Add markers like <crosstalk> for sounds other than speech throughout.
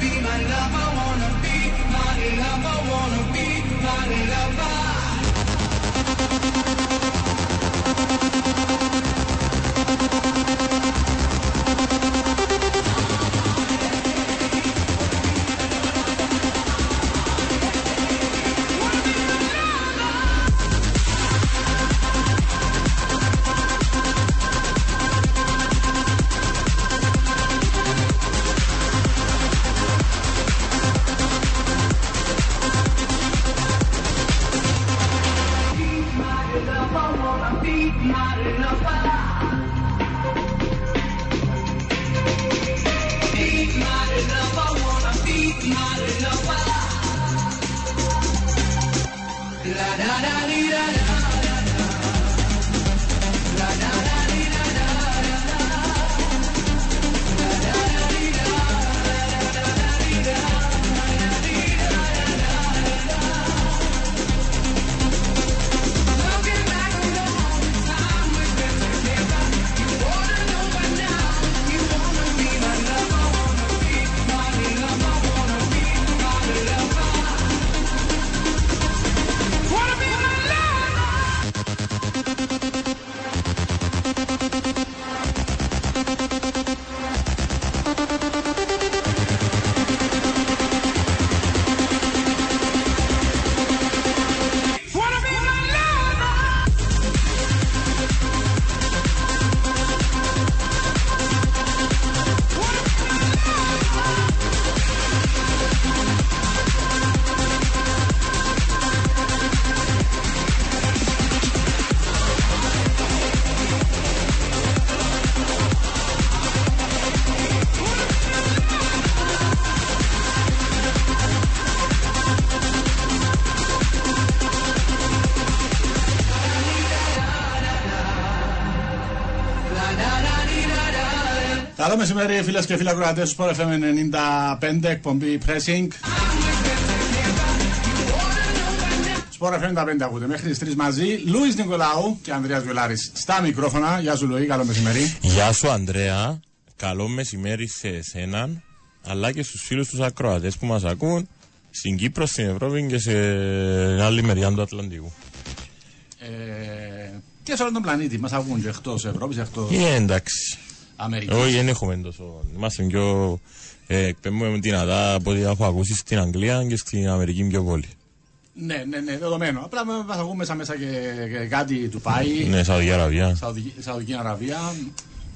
be my lover, wanna be my lover, wanna be my lover. Thank you. Καλό μεσημέρι φίλες και φίλοι ακροατές του Sport FM 95 εκπομπή Pressing. Sport FM 95 ακούτε μέχρι τις 3 μαζί. Λούις Νικολάου και Ανδρέας Βιολάρης στα μικρόφωνα. Γεια σου Λουί, καλό μεσημέρι. Γεια σου Ανδρέα, καλό μεσημέρι σε εσέναν, αλλά και στους φίλους τους ακροατές που μας ακούν στην Κύπρο, στην Ευρώπη και σε άλλη μεριά του Ατλαντικού. Ε, και σε όλο τον πλανήτη μας ακούν και εκτός Ευρώπης, εκτός Ε, εντάξει. Αμερικής. Όχι, δεν έχουμε τόσο. Είμαστε πιο. Ε, εκπέμπουμε δυνατά από ό,τι έχω ακούσει στην Αγγλία και στην Αμερική πιο πολύ. Ναι, ναι, ναι, δεδομένο. Απλά μας ακούν μέσα μέσα και, και κάτι του πάει. Ναι, Σαουδική Αραβία. Σαουδική, Σαουδική Αραβία.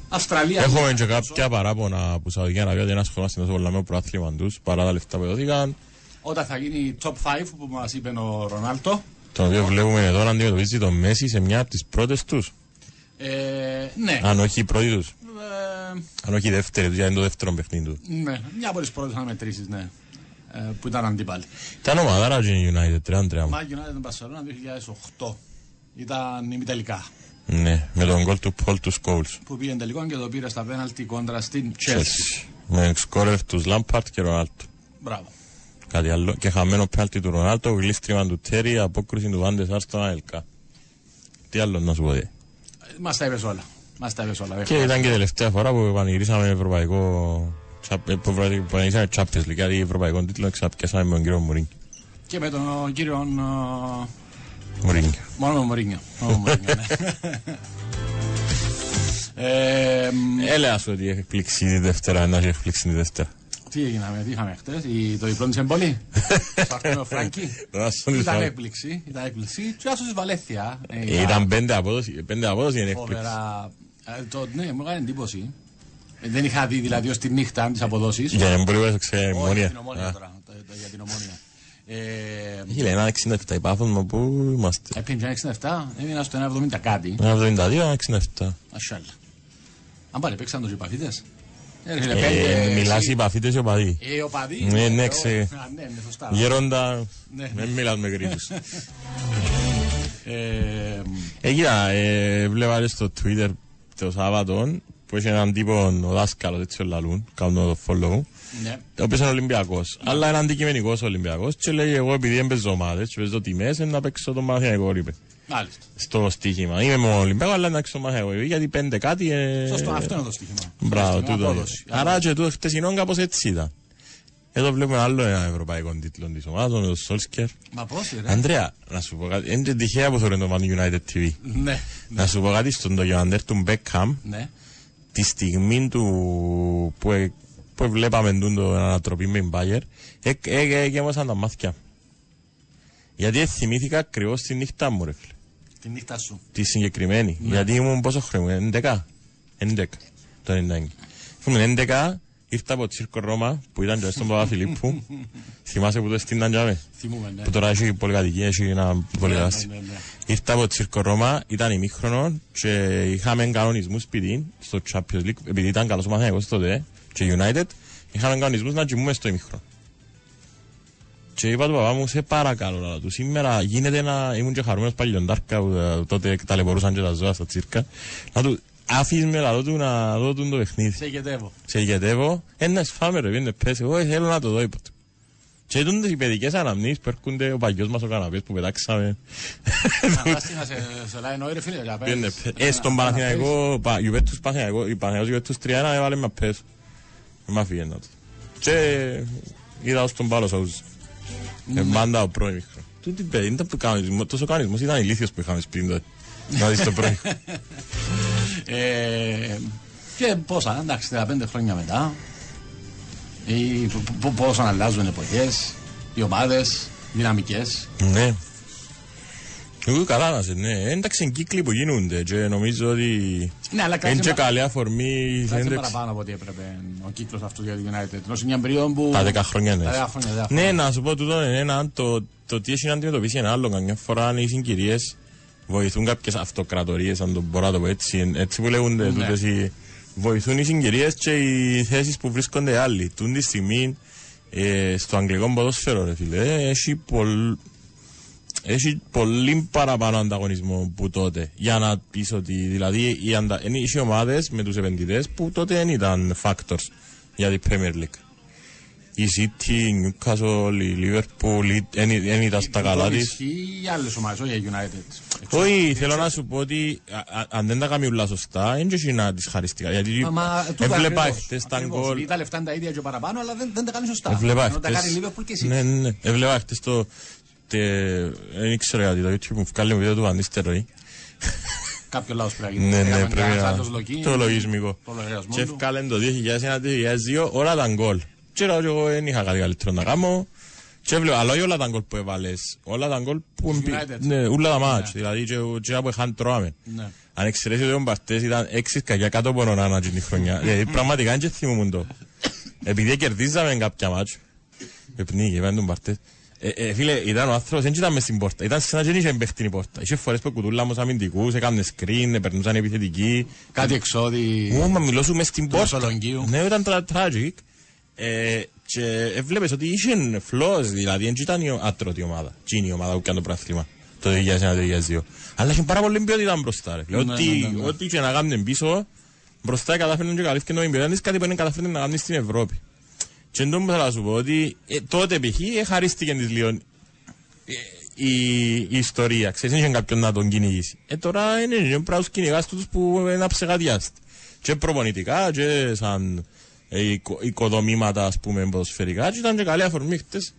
Αυστραλία. Έχουμε και κάποια παράπονα από Σαουδική Αραβία δεν ασχολούμαστε τόσο πολλά με το προάθλημα τους παρά τα λεφτά που δόθηκαν. Όταν θα γίνει top 5 που μας είπε ο Ρονάλτο. Το οποίο βλέπουμε εδώ να αντιμετωπίζει το Μέση σε μια από τις πρώτες τους. Ε, ναι. Αν όχι η πρώτη τους. Ε, Αν όχι η δεύτερη του, γιατί είναι το δεύτερο παιχνίδι του. ναι, μια από τις πρώτες αναμετρήσεις, ναι. Ε, που ήταν αντίπαλοι. Ήταν ομαδάρα και η United, 3-3. Μάγκη United την Barcelona 2008. Ήταν ημιτελικά. Ναι, με τον γκολ του Paul του Scholes. Που πήγε τελικό και το πήρε στα πέναλτι κόντρα στην Chelsea. Chelsea. Με σκόρερ τους Λάμπαρτ και Ρονάλτο. Μπράβο. Κάτι άλλο. Και χαμένο πέναλτι του Ρονάλτο, γλίστριμα του Τέρι, απόκριση του Βάντε Σάρ στον ΑΕΛΚΑ. Τι άλλο να σου πω. δε; Μας τα είπες όλα. Μας τα είπες όλα. δεν Και ήταν και η τελευταία φορά που πανηγυρίσαμε ευρωπαϊκό. τσαπ- ε, που πανηγυρίσαμε Champions League, δηλαδή ευρωπαϊκό τίτλο, ξαπιάσαμε με τον κύριο Μουρίνγκ. Και με τον κύριο. ε, Μουρίνγκ. Μόνο με Μωρίνιο. Μόνο με Μωρίνιο, ναι. <laughs> Ε, μ, Έλεα σου ότι έχει εκπλήξει τη Δευτέρα, να έχει εκπλήξει τη Δευτέρα. τι έγιναμε, τι είχαμε χτες, η- το διπλό της εμπολή. <laughs> Σάρτουμε ο Φράγκη. Ράσον της Ήταν Φράγκη. έκπληξη, ήταν έκπληξη. Του άσου της Βαλέθια. ε, Ε, Ήταν πέντε απόδοση, πέντε απόδοση είναι έκπληξη. Φοβερά. Ε, το, ναι, μου έκανε εντύπωση. Ε, δεν είχα δει δηλαδή ως τη νύχτα τις αποδόσεις. Για να μπορείς να ξέρεις Όχι, για μόνια. την ομόνια τώρα. το- το- Για την ομόνια. Ε, Έχει λέει ένα 67 υπάθον μου που είμαστε. Έπαιρνε 67, έμεινα στο 1,70 κάτι. Ένα 72, ένα 67. Ασχάλα. Αν πάλι παίξαν τους υπαφίτες. Ε, ρε, Ε, πέντε, Μιλάς εσύ. οι παθήτες οι οπαδοί; Ε, ο παδί. Ναι, ναι, ε, ξέ. ο- Α, ναι, ναι, σωστά. Γέροντα, Ναι, δεν μιλάς με κρίτους. <laughs> Ε, Ε, κοίτα, ε, βλέπα και στο Twitter το Σάββατο που έχει έναν τύπο ο δάσκαλος, έτσι ο λαλούν, κάνω το follow, ναι. ο οποίος είναι Ολυμπιακός, αλλά είναι αντικειμενικός Ολυμπιακός και λέει εγώ επειδή έμπαιζω ομάδες και παίζω τιμές να παίξω τον Παναθηναϊκό, είπε. Μάλιστα. Στο στοίχημα. Είμαι μόνο Ολυμπιακό, αλλά να παίξω τον Παναθηναϊκό, γιατί πέντε κάτι... Ε, Σωστό, αυτό είναι το στοίχημα. Μπράβο, Σωστό, είναι τούτο. απόδοση. Άρα και τούτο χτεσινό κάπως έτσι ήταν. Εδώ βλέπουμε άλλο ένα ευρωπαϊκό τίτλο της ομάδας, το Solskjaer. Μα πώς ρε. Αντρέα, να σου πω κάτι, είναι και τυχαία που θεωρεί το Man United TV. Ναι, Να σου πω κάτι στον ντοκιμαντέρ του Μπέκχαμ, ναι. τη στιγμή του που, ε, που βλέπαμε τούν το ανατροπή με την Bayer, ε, ε, ε, γέμωσαν τα μάτια. Γιατί ε, θυμήθηκα ακριβώς τη νύχτα μου, ρε φίλε. Τη νύχτα σου. Τη συγκεκριμένη. Γιατί ήμουν πόσο χρόνο, 11. 11 το 99. Ήμουν 11, ήρθα από Τσίρκο Ρώμα που ήταν και στον Παπαφιλίππου. <laughs> Θυμάσαι που το στείναν για με. Θυμούμε, ναι. Που τώρα έχει πολυκατοικία, έχει ένα πολυκατάστιο. ναι, ναι, ναι. Ήρθα από Τσίρκο Ρώμα, ήταν ημίχρονο και είχαμε κανονισμούς σπίτι στο Champions League, επειδή ήταν καλός ο Μαθηναϊκός τότε και United, είχαμε κανονισμούς να κοιμούμε στο ημίχρονο. Και είπα του παπά μου, σε παρακαλώ, λάλα του, σήμερα γίνεται να ήμουν και χαρούμενος παλιοντάρκα, που, ε, τότε ταλαιπωρούσαν και τα ζώα στα τσίρκα. Να του, άφης με λαλό του να δω τον το παιχνίδι. Σε γετεύω. Σε ηγετεύω, ένα σφάμε ρε, πήγαινε πέσει, εγώ «Ε, θέλω να το δω, είπα του. Και ήταν οι παιδικές αναμνήσεις που έρχονται ο παγιός μας ο καναπές που πετάξαμε. Φαντάστη να σε, σε λάει νόη ρε φίλε. για πες. Πήγαινε πέ- Ε, στον Παναθηναϊκό, πα- Ιουβέντους Παναθηναϊκό, η Παναθηναϊκός Ιουβέντους 3-1 έβαλε με πέσω. Με αφήγε να το. Και είδα ως τον Πάλο Σαούζ. Ε, μάντα ο πρώην μικρό. Τούτη παιδί, ήταν που κανονισμό, τόσο κανονισμός ήταν ηλίθιος που είχαμε σπίτι τότε. Να δεις το πρώην. <laughs> Ε, και πόσα, εντάξει, 15 χρόνια μετά. Ή, π- π- πώς αλλάζουν εποχές, οι ομάδες, δυναμικές. Ναι. Εγώ καλά να σε, ναι. Εντάξει, είναι κύκλοι που γίνονται και νομίζω ότι Ναι, αλλά είναι κράτησε και μα- καλή αφορμή κράτησε συνέντευξη. παραπάνω από ό,τι έπρεπε ο κύκλος αυτού για το United. Ενώ σε μια περίοδο που... Τα 10 χρόνια ναι. Τα 10 χρόνια, 10 χρόνια. Ναι, να σου πω τούτο είναι ένα, το, το τι έχει να αντιμετωπίσει ένα άλλο. Καμιά φορά αν οι συγκυρίες βοηθούν κάποιες αυτοκρατορίες, αν το μπορώ να το πω έτσι, έτσι που λέγονται Ναι. τούτες οι, βοηθούν οι συγκυρίε και οι θέσεις που βρίσκονται οι άλλοι. Τούν τη στιγμή ε, στο αγγλικό ποδόσφαιρο, ρε φίλε, ε, έχει, πολλ, έχει πολύ παραπάνω ανταγωνισμό που τότε. Για να πεις ότι δηλαδή οι, αντα... είναι οι ομάδες με τους επενδυτές που τότε δεν ήταν factors για την Premier League. Η City, η Newcastle, η Liverpool, δεν ήταν στα καλά της. Ισχύει οι άλλες ομάδες, όχι η United. Όχι, θέλω να σου πω ότι α, α, αν δεν τα κάνει ούλα σωστά, δεν έχει να τις χαριστικά. Γιατί Μα- μα, τούτο έβλεπα ακριβώς, χτες τα ακριβώς. γκολ. Τα λεφτά είναι τα ίδια και παραπάνω, αλλά δεν, δεν τα κάνει σωστά. Έβλεπα Ενώ τα χτες- κάνει η Liverpool και εσύ. Ναι, ναι, ναι. Έβλεπα χτες το... τε- Δεν ήξερα γιατί το YouTube μου βγάλει βίντεο του Βανίστεροι. Κάποιο λάθος πρέπει να Ναι, γίνει. ναι, Έκαμε πρέπει κανένας να... άλλος login, Το λογισμικό. Το λογαριασμό Και του. ευκάλεν το 2001-2002 όλα τα γκολ. Και λέω εγώ δεν είχα κάτι καλύτερο να κάνω. Και έβλεπα, αλλά όχι όλα τα γκολ που έβαλες. Όλα τα γκολ που... Της εμπι- United. Ναι, όλα τα μάτς. Δηλαδή και και που είχαν τρώμε. Ναι. Αν εξαιρέσεις ότι ο Μπαρτές ήταν έξι σκαγιά κάτω από τον Άννα την χρονιά. <laughs> Δηλαδή πραγματικά δεν θυμούμουν το. Επειδή κερδίζαμε κάποια μάτς. Επνίγει, είπαν τον Μπαρτές. Ε, ε, φίλε, ήταν ο άνθρωπος, δεν ήταν μες στην πόρτα. Ήταν σαν να δεν είχε μπαίχτη η πόρτα. Είχε φορές που κουτούλαμε ως αμυντικούς, έκαναν screen, περνούσαν επιθετικοί. Κάτι εξόδι. Ω, μα μιλώ σου μες στην Του πόρτα. Μεσολογγίου. Ναι, ήταν τρα- tragic. Ε, και έβλεπες ότι είχε flaws, δηλαδή δεν ήταν η άτρωτη ομάδα. Τι είναι η ομάδα που κάνει το πράθλημα το 2001-2002. Αλλά είχε πάρα πολύ ποιότητα μπροστά. Ρε. φίλε. Ναι, Ό,τι, ναι, ναι, ναι. ό,τι και να κάνουν πίσω, μπροστά κατάφεραν και καλύφθηκε το ποιότητα της, κάτι που δεν καταφέρνει να κάνει στην Ευρώπη. Και εντός μου θέλω να σου πω ότι ε, τότε π.χ. ε, χαρίστηκε της λίγο ε, η, η ιστορία. Ξέρεις, δεν είχε κάποιον να τον κυνηγήσει. Ε, τώρα είναι, είναι πράγμα κυνηγάς τους που είναι αψεγαδιάστη. Και προπονητικά και σαν ε, οικο, οικοδομήματα ας πούμε ποδοσφαιρικά και ήταν και καλή αφορμή χτες.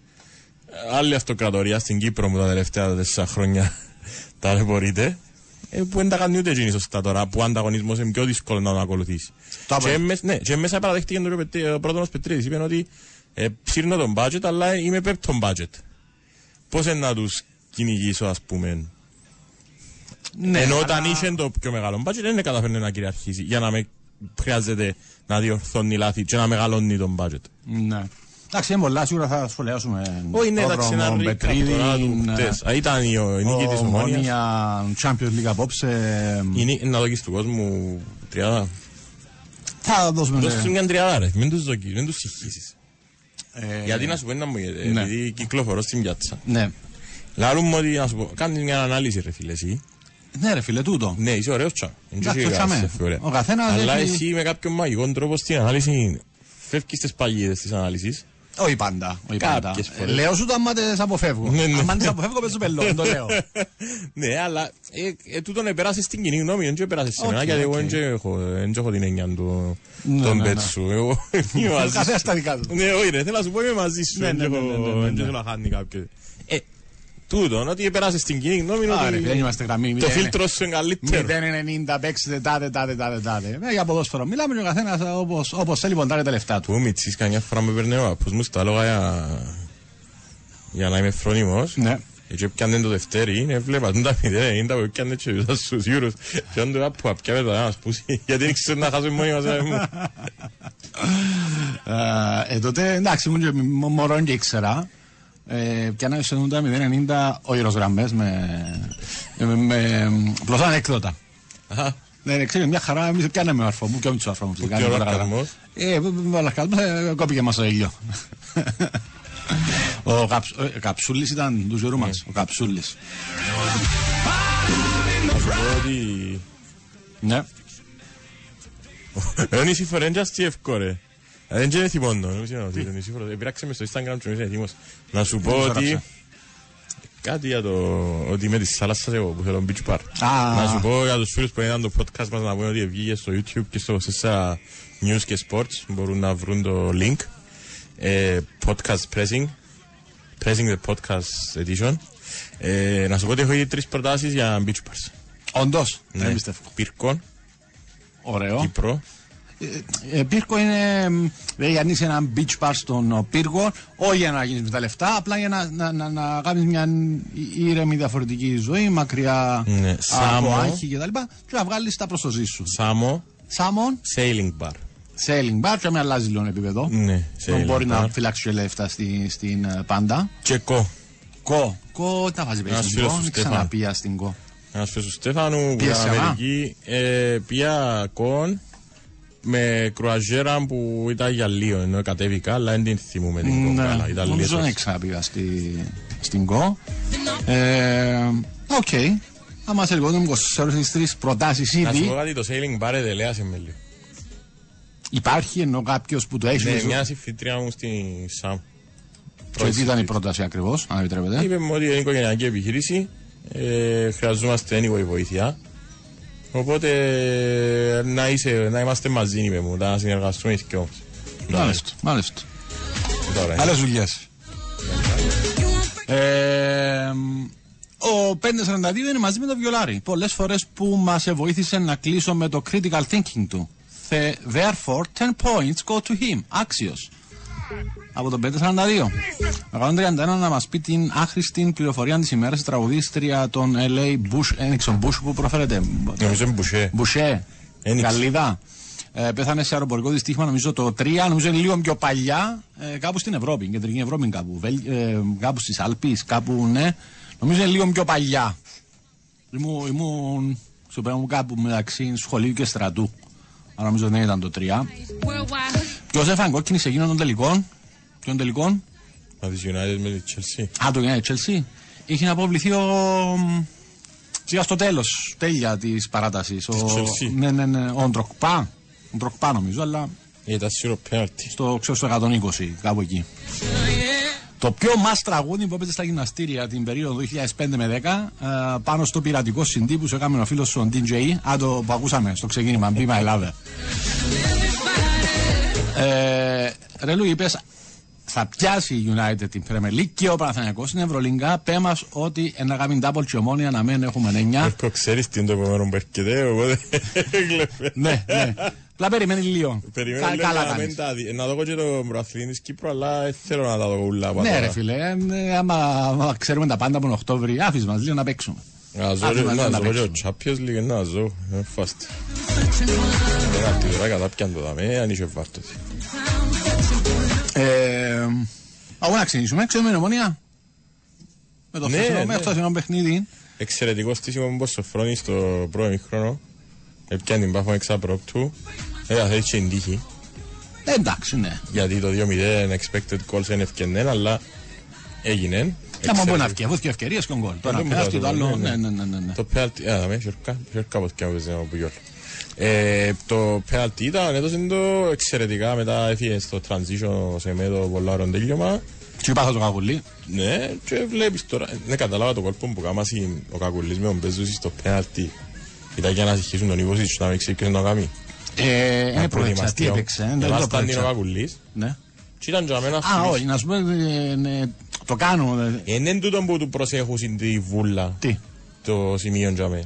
Ε, Άλλη αυτοκρατορία στην Κύπρο μου τα τελευταία τέσσερα χρόνια <laughs> ταλαιπωρείται. Ε, που δεν τα κάνει ούτε εκείνη σωστά τώρα, που ο ανταγωνισμός είναι πιο δύσκολο να τον ακολουθήσει. Το Και, άπο- μες, ναι, και μέσα παραδέχτηκε τον Πετρί- ο πρώτος Πετρίδης, είπε ότι ε, ψήρνω τον budget, αλλά είμαι πέπτον budget. Πώς είναι να τους κυνηγήσω, ας πούμε; Ναι, Ενώ αλλά- όταν είχε το πιο μεγάλο budget δεν καταφέρνει να κυριαρχήσει για να με χρειάζεται να διορθώνει λάθη και να μεγαλώνει τον budget. Ναι. Εντάξει, είναι πολλά, σίγουρα θα σχολιάσουμε. Όχι, ναι, εντάξει, Πρόδρομο, ένα recap Πετρίδη, τώρα του ναι. χτες. Α, Ήταν η, η νίκη της Ομόνιας. Ομόνια, Champions League απόψε. Η νίκη- Να δοκίσεις του κόσμου τριάδα. Θα δώσουμε. Δώσ' τους μια τριάδα ρε, μην τους δοκίσεις, μην τους συγχύσεις. ε, Γιατί να σου πω ένα μου, ε, ναι. επειδή κυκλοφορώ στην πιάτσα. Ναι. Λαλούμε ότι, να σου πω, κάνεις μια ανάλυση ρε φίλε εσύ. Ναι, ρε φίλε, τούτο. Ναι, είσαι ωραίος τσα. Εντάξει, τσάμε. Ο καθένας Αλλά έχει- εσύ με κάποιον μαγικό τρόπο στην ανάλυση φεύγεις στις παγίδες της ανάλυσης. Όχι πάντα. Όχι πάντα. Κάποιες φορές. Λέω σου το άμα τις αποφεύγω. Ναι, ναι. Άμα τις αποφεύγω, παίζω πελό. Το λέω. <laughs> ναι, αλλά ε, ε, τούτον επέρασε στην κοινή γνώμη, δεν επέρασε σε μένα, Οκ, γιατί εγώ οκ. δεν έχω, δεν έχω την έννοια του Ναι, τον ναι, πέτ ναι. σου. Εγώ είμαι Ο μαζί καθένας σου. τα δικά του. Ναι, όχι ρε, θέλω να σου πω είμαι μαζί σου, Ναι, δεν ναι, έχω- ναι, ναι, ναι, ναι. δεν θέλω να χάνει κάποιον. Ε, τούτον, ότι επέρασε στην κοινή γνώμη είναι Άρα, δεν ότι είμαστε γραμμή. το μηδέν- φίλτρο σου είναι καλύτερο. 0,90 παίξετε τάδε, τάδε, τάδε, τάδε. Ε, Για ποδόσφαιρο. Μιλάμε και ο καθένας όπως, όπως θέλει ποντάρει τα λεφτά του. Που Μιτσής καμιά φορά με παίρνει ο απός μου στα λόγα για, για να είμαι φρόνιμος. Ναι. Και πιάνε το Δευτέρι, έβλεπα τον τα 0,90 που πιάνε και βάζα στους γιούρους. Και αν το είπα που απιά με το ένας πούσι, γιατί δεν ξέρω να χάσω μόνοι μας. ε, μου. <laughs> Ε, τότε εντάξει, ήμουν και μ- μωρό και ήξερα. Ε, πιάναμε σε 90 ο γραμμές με, με, με πλωσά ανέκδοτα. Αχα, Ναι, ναι, ξέρεις, μια χαρά, εμείς πιάναμε ο αρφό μου και ο Μητσό αρφό μου. φυσικά, και ο είναι πολλά καλά. λακκαρμός. Ε, ο λακκαρμός ε, κόπηκε μας το ήλιο. <laughs> Ο Καψ- ε, Καψούλης ήταν του ζωρού μας, ο Καψούλης. Να σου πω ότι... Ναι. Ο Νησίφορο είναι και εύκολο ρε. Ε, Δεν είναι θυμόντο, νομίζω ότι ο Νησίφορο... Επειράξε με στο Instagram και νομίζω είναι έτοιμος. Να σου πω Δεν τους ότι... έγραψε. Κάτι για το ότι είμαι της θάλασσας εγώ που θέλω beach bar. Α. Να σου πω για τους φίλους που είδαν το podcast μας να πούνε ότι βγήκε στο YouTube και στο Sessa News και Sports. Μπορούν να βρουν το link. Ε, podcast pressing. Pressing the podcast edition. Ε, να σου πω ότι έχω ήδη τρεις προτάσεις για beach bars. Όντως, Ναι. δεν πιστεύω. Πύρκον, Ωραίο. Κύπρο. Ε, πύρκο είναι. μ, Δηλαδή, για να είσαι ένα beach bar στον ο, πύργο, όχι για να γίνεις με τα λεφτά, απλά για να, να, να, να κάνεις μια ήρεμη διαφορετική ζωή, μακριά Ναι, από Σάμο. άγχη κτλ. Και, και να βγάλεις τα προστοζή σου. Σάμο, Σάμον, sailing bar. sailing bar, και με αλλάζει λίγο επίπεδο. Ναι, Δεν sailing μπορεί bar. να φυλάξεις και λεφτά στη, στην ε, πάντα. Και κο. Κο. Κο, τα βάζει πέρα Ένας στην φίλος κο. του Δεν Στέφανου. ξαναπία στην κο. Ένας φίλος του Στέφανου που Πήγες ήταν σε Αμερική. Ε, πήγα κον με κρουαζέρα που ήταν για λίγο ενώ κατέβηκα αλλά δεν την θυμούμε την κο καλά. Ήταν Ναι. νομίζω δεν λίγο. ξαναπήγα στη, στην ΚΟ. Ε, Οκ. Άμα σε λίγο 24 προτάσεις Να σου ήδη, πω κάτι, το sailing bar εδελέασε με λίγο. υπάρχει ενώ κάποιος που το έχει. Ναι, μέσα- μια συμφιτρία μου στην ΣΑΜ. Και τι ήταν η πρόταση ακριβώς, αν επιτρέπετε; Είπε μου ότι είναι οικογενειακή επιχείρηση, ε, χρειαζόμαστε anyway βοήθεια. Οπότε να, είσαι, να είμαστε μαζί, είπε μου, να συνεργαστούμε οι δυο μας. Μάλιστα. Μάλιστα. Τώρα, Άλλες δουλειές. Ε, ο 542 είναι μαζί με το βιολάρι. Πολλές φορές που μας βοήθησε να κλείσω με το critical thinking του. Θε- Therefore, 10 points go to him. Άξιος. Από το 542. 131 να μας πει την άχρηστη πληροφορία της ημέρας η τραγουδίστρια των LA Bush, ένιξε Bush που προφέρεται. Νομίζω είναι μπουσέ. Μπουσέ, Ένιξε. Γαλλίδα. Ε, πέθανε σε αεροπορικό δυστύχημα νομίζω το 3, νομίζω είναι λίγο πιο παλιά, ε, κάπου στην Ευρώπη, κεντρική Ευρώπη κάπου. Βελ, ε, κάπου στις Αλπεί, κάπου ναι. Νομίζω είναι λίγο πιο παλιά. Ήμουν, ήμουν στο πέρα μου κάπου μεταξύ σχολείου και στρατού. Άρα νομίζω δεν ήταν το 3. Ποιο έφανε κόκκινη σε εκείνον των τελικών. Ποιον τελικών; Από τις United με τη Chelsea. Α, το United Chelsea. Είχε να αποβληθεί ο. μ, Σιγά στο τέλος, τέλεια της παράτασης. Ο... Chelsea. Ναι, ναι, ναι. Ο Ντροκπά. Ο Ντροκπά νομίζω, αλλά Ήταν σίγουρο πέναλτι. στο, ξέρω, στο 120, κάπου εκεί. Το πιο μας τραγούδι που έπαιζε στα γυμναστήρια την περίοδο 2005 με 10 ε, πάνω στο πειρατικό συντή που σου έκαμε ο φίλος σου ο DJ Α, το που ακούσαμε στο ξεκίνημα Be My Lover ε, Ρε Λου είπες θα πιάσει η United την Premier League και ο Παναθηναϊκός στην Ευρωλίγκα πέ μας ότι ένα γάμιν double και ομόνια να μένουν έχουμε 9 Έρχο ξέρεις τι είναι το επόμενο που έρχεται, οπότε <laughs> έκλεπε. ναι, ναι. Απλά περιμένει λίγο. Περιμένω Κα- λίγο καλά να κάνεις. μην τα δει. Να δω και το πρωταθλητή της Κύπρου, αλλά δεν θέλω να τα δω ούλα από Ναι, τώρα. ρε φίλε, ε, άμα, άμα ξέρουμε τα πάντα από τον Οκτώβρη, άφησε μας λίγο να παίξουμε. Να ζω Άφημα, και- δεν να τα ζω και ο παίξουμε. Champions League, να ζω. Είναι φάστη. Τώρα τη ώρα κατά πιάν το δάμε, αν είσαι βάρτος. Ε, αγώ να ξεκινήσουμε, ξέρουμε την ομονία. Με το Ναι, χθεσινό, ναι. με το χθεσινό παιχνίδι. Εξαιρετικό στήσιμο μου στο φρόνι στο πρώτο μήχρονο. Επιάν την πάφο εξαπρόπτου. Ε, θα έτσι είναι τύχη. Ε, εντάξει, ναι. Γιατί το 2-0 expected goals είναι ευκαινέν, αλλά έγινε. Άμα μπορεί να Εξαιρετικά. βγει, αφού και ευκαιρίες και ο γκολ. Τώρα δεν πέρασε και το μπορώ, άλλο. ναι, Ναι, ναι. ναι, ναι. ναι, ναι. Το πέναλτι, α, με χερκά, χερκά από το παίζει από γιόλ. Ε, το πέναλτι ήταν, έδωσε το εξαιρετικά, μετά έφυγε στο transition σε μέτω πολλά ωραίο τέλειωμα. Και είπα θα το καγουλί. Ναι, και βλέπεις τώρα, ναι κατάλαβα το κόλπο που κάμασι ο Κακουλής με τον Πέζους στο πέναλτι. Ήταν για να συγχύσουν τον Ιβόσιτς να μην ξέρεις ποιος να το κάνει. Ε, Να Είναι προέξα, τι προετοιμαστεί. έπαιξε. ε, Δεν το Εμάς ήταν ο προέξα. Κακουλής Ναι. και ήταν για μένα Α, αυτός. όχι, να σου πω, ε, ναι, το κάνω. ε, Είναι εν τούτο που του προσέχουν τη βούλα Τι; το σημείο για μένα.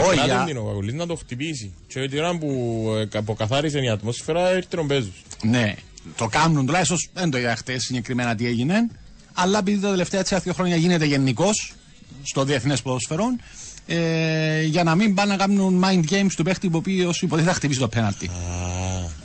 Όχι, Εκράτην για- την ο Κακουλής να το χτυπήσει. Και την ώρα που ε, αποκαθάρισε η ατμόσφαιρα ήρθε ο Πέζους. Ναι, το κάνουν τουλάχιστον. Δεν το είδα χτες συγκεκριμένα τι έγινε. Αλλά επειδή τα τελευταία έτσι δύο χρόνια γίνεται γενικώς στο διεθνές ποδόσφαιρο, ε, για να μην πάνε να κάνουν mind games του παίχτη που οποίος υποτίθεται θα χτυπήσει το πέναλτι.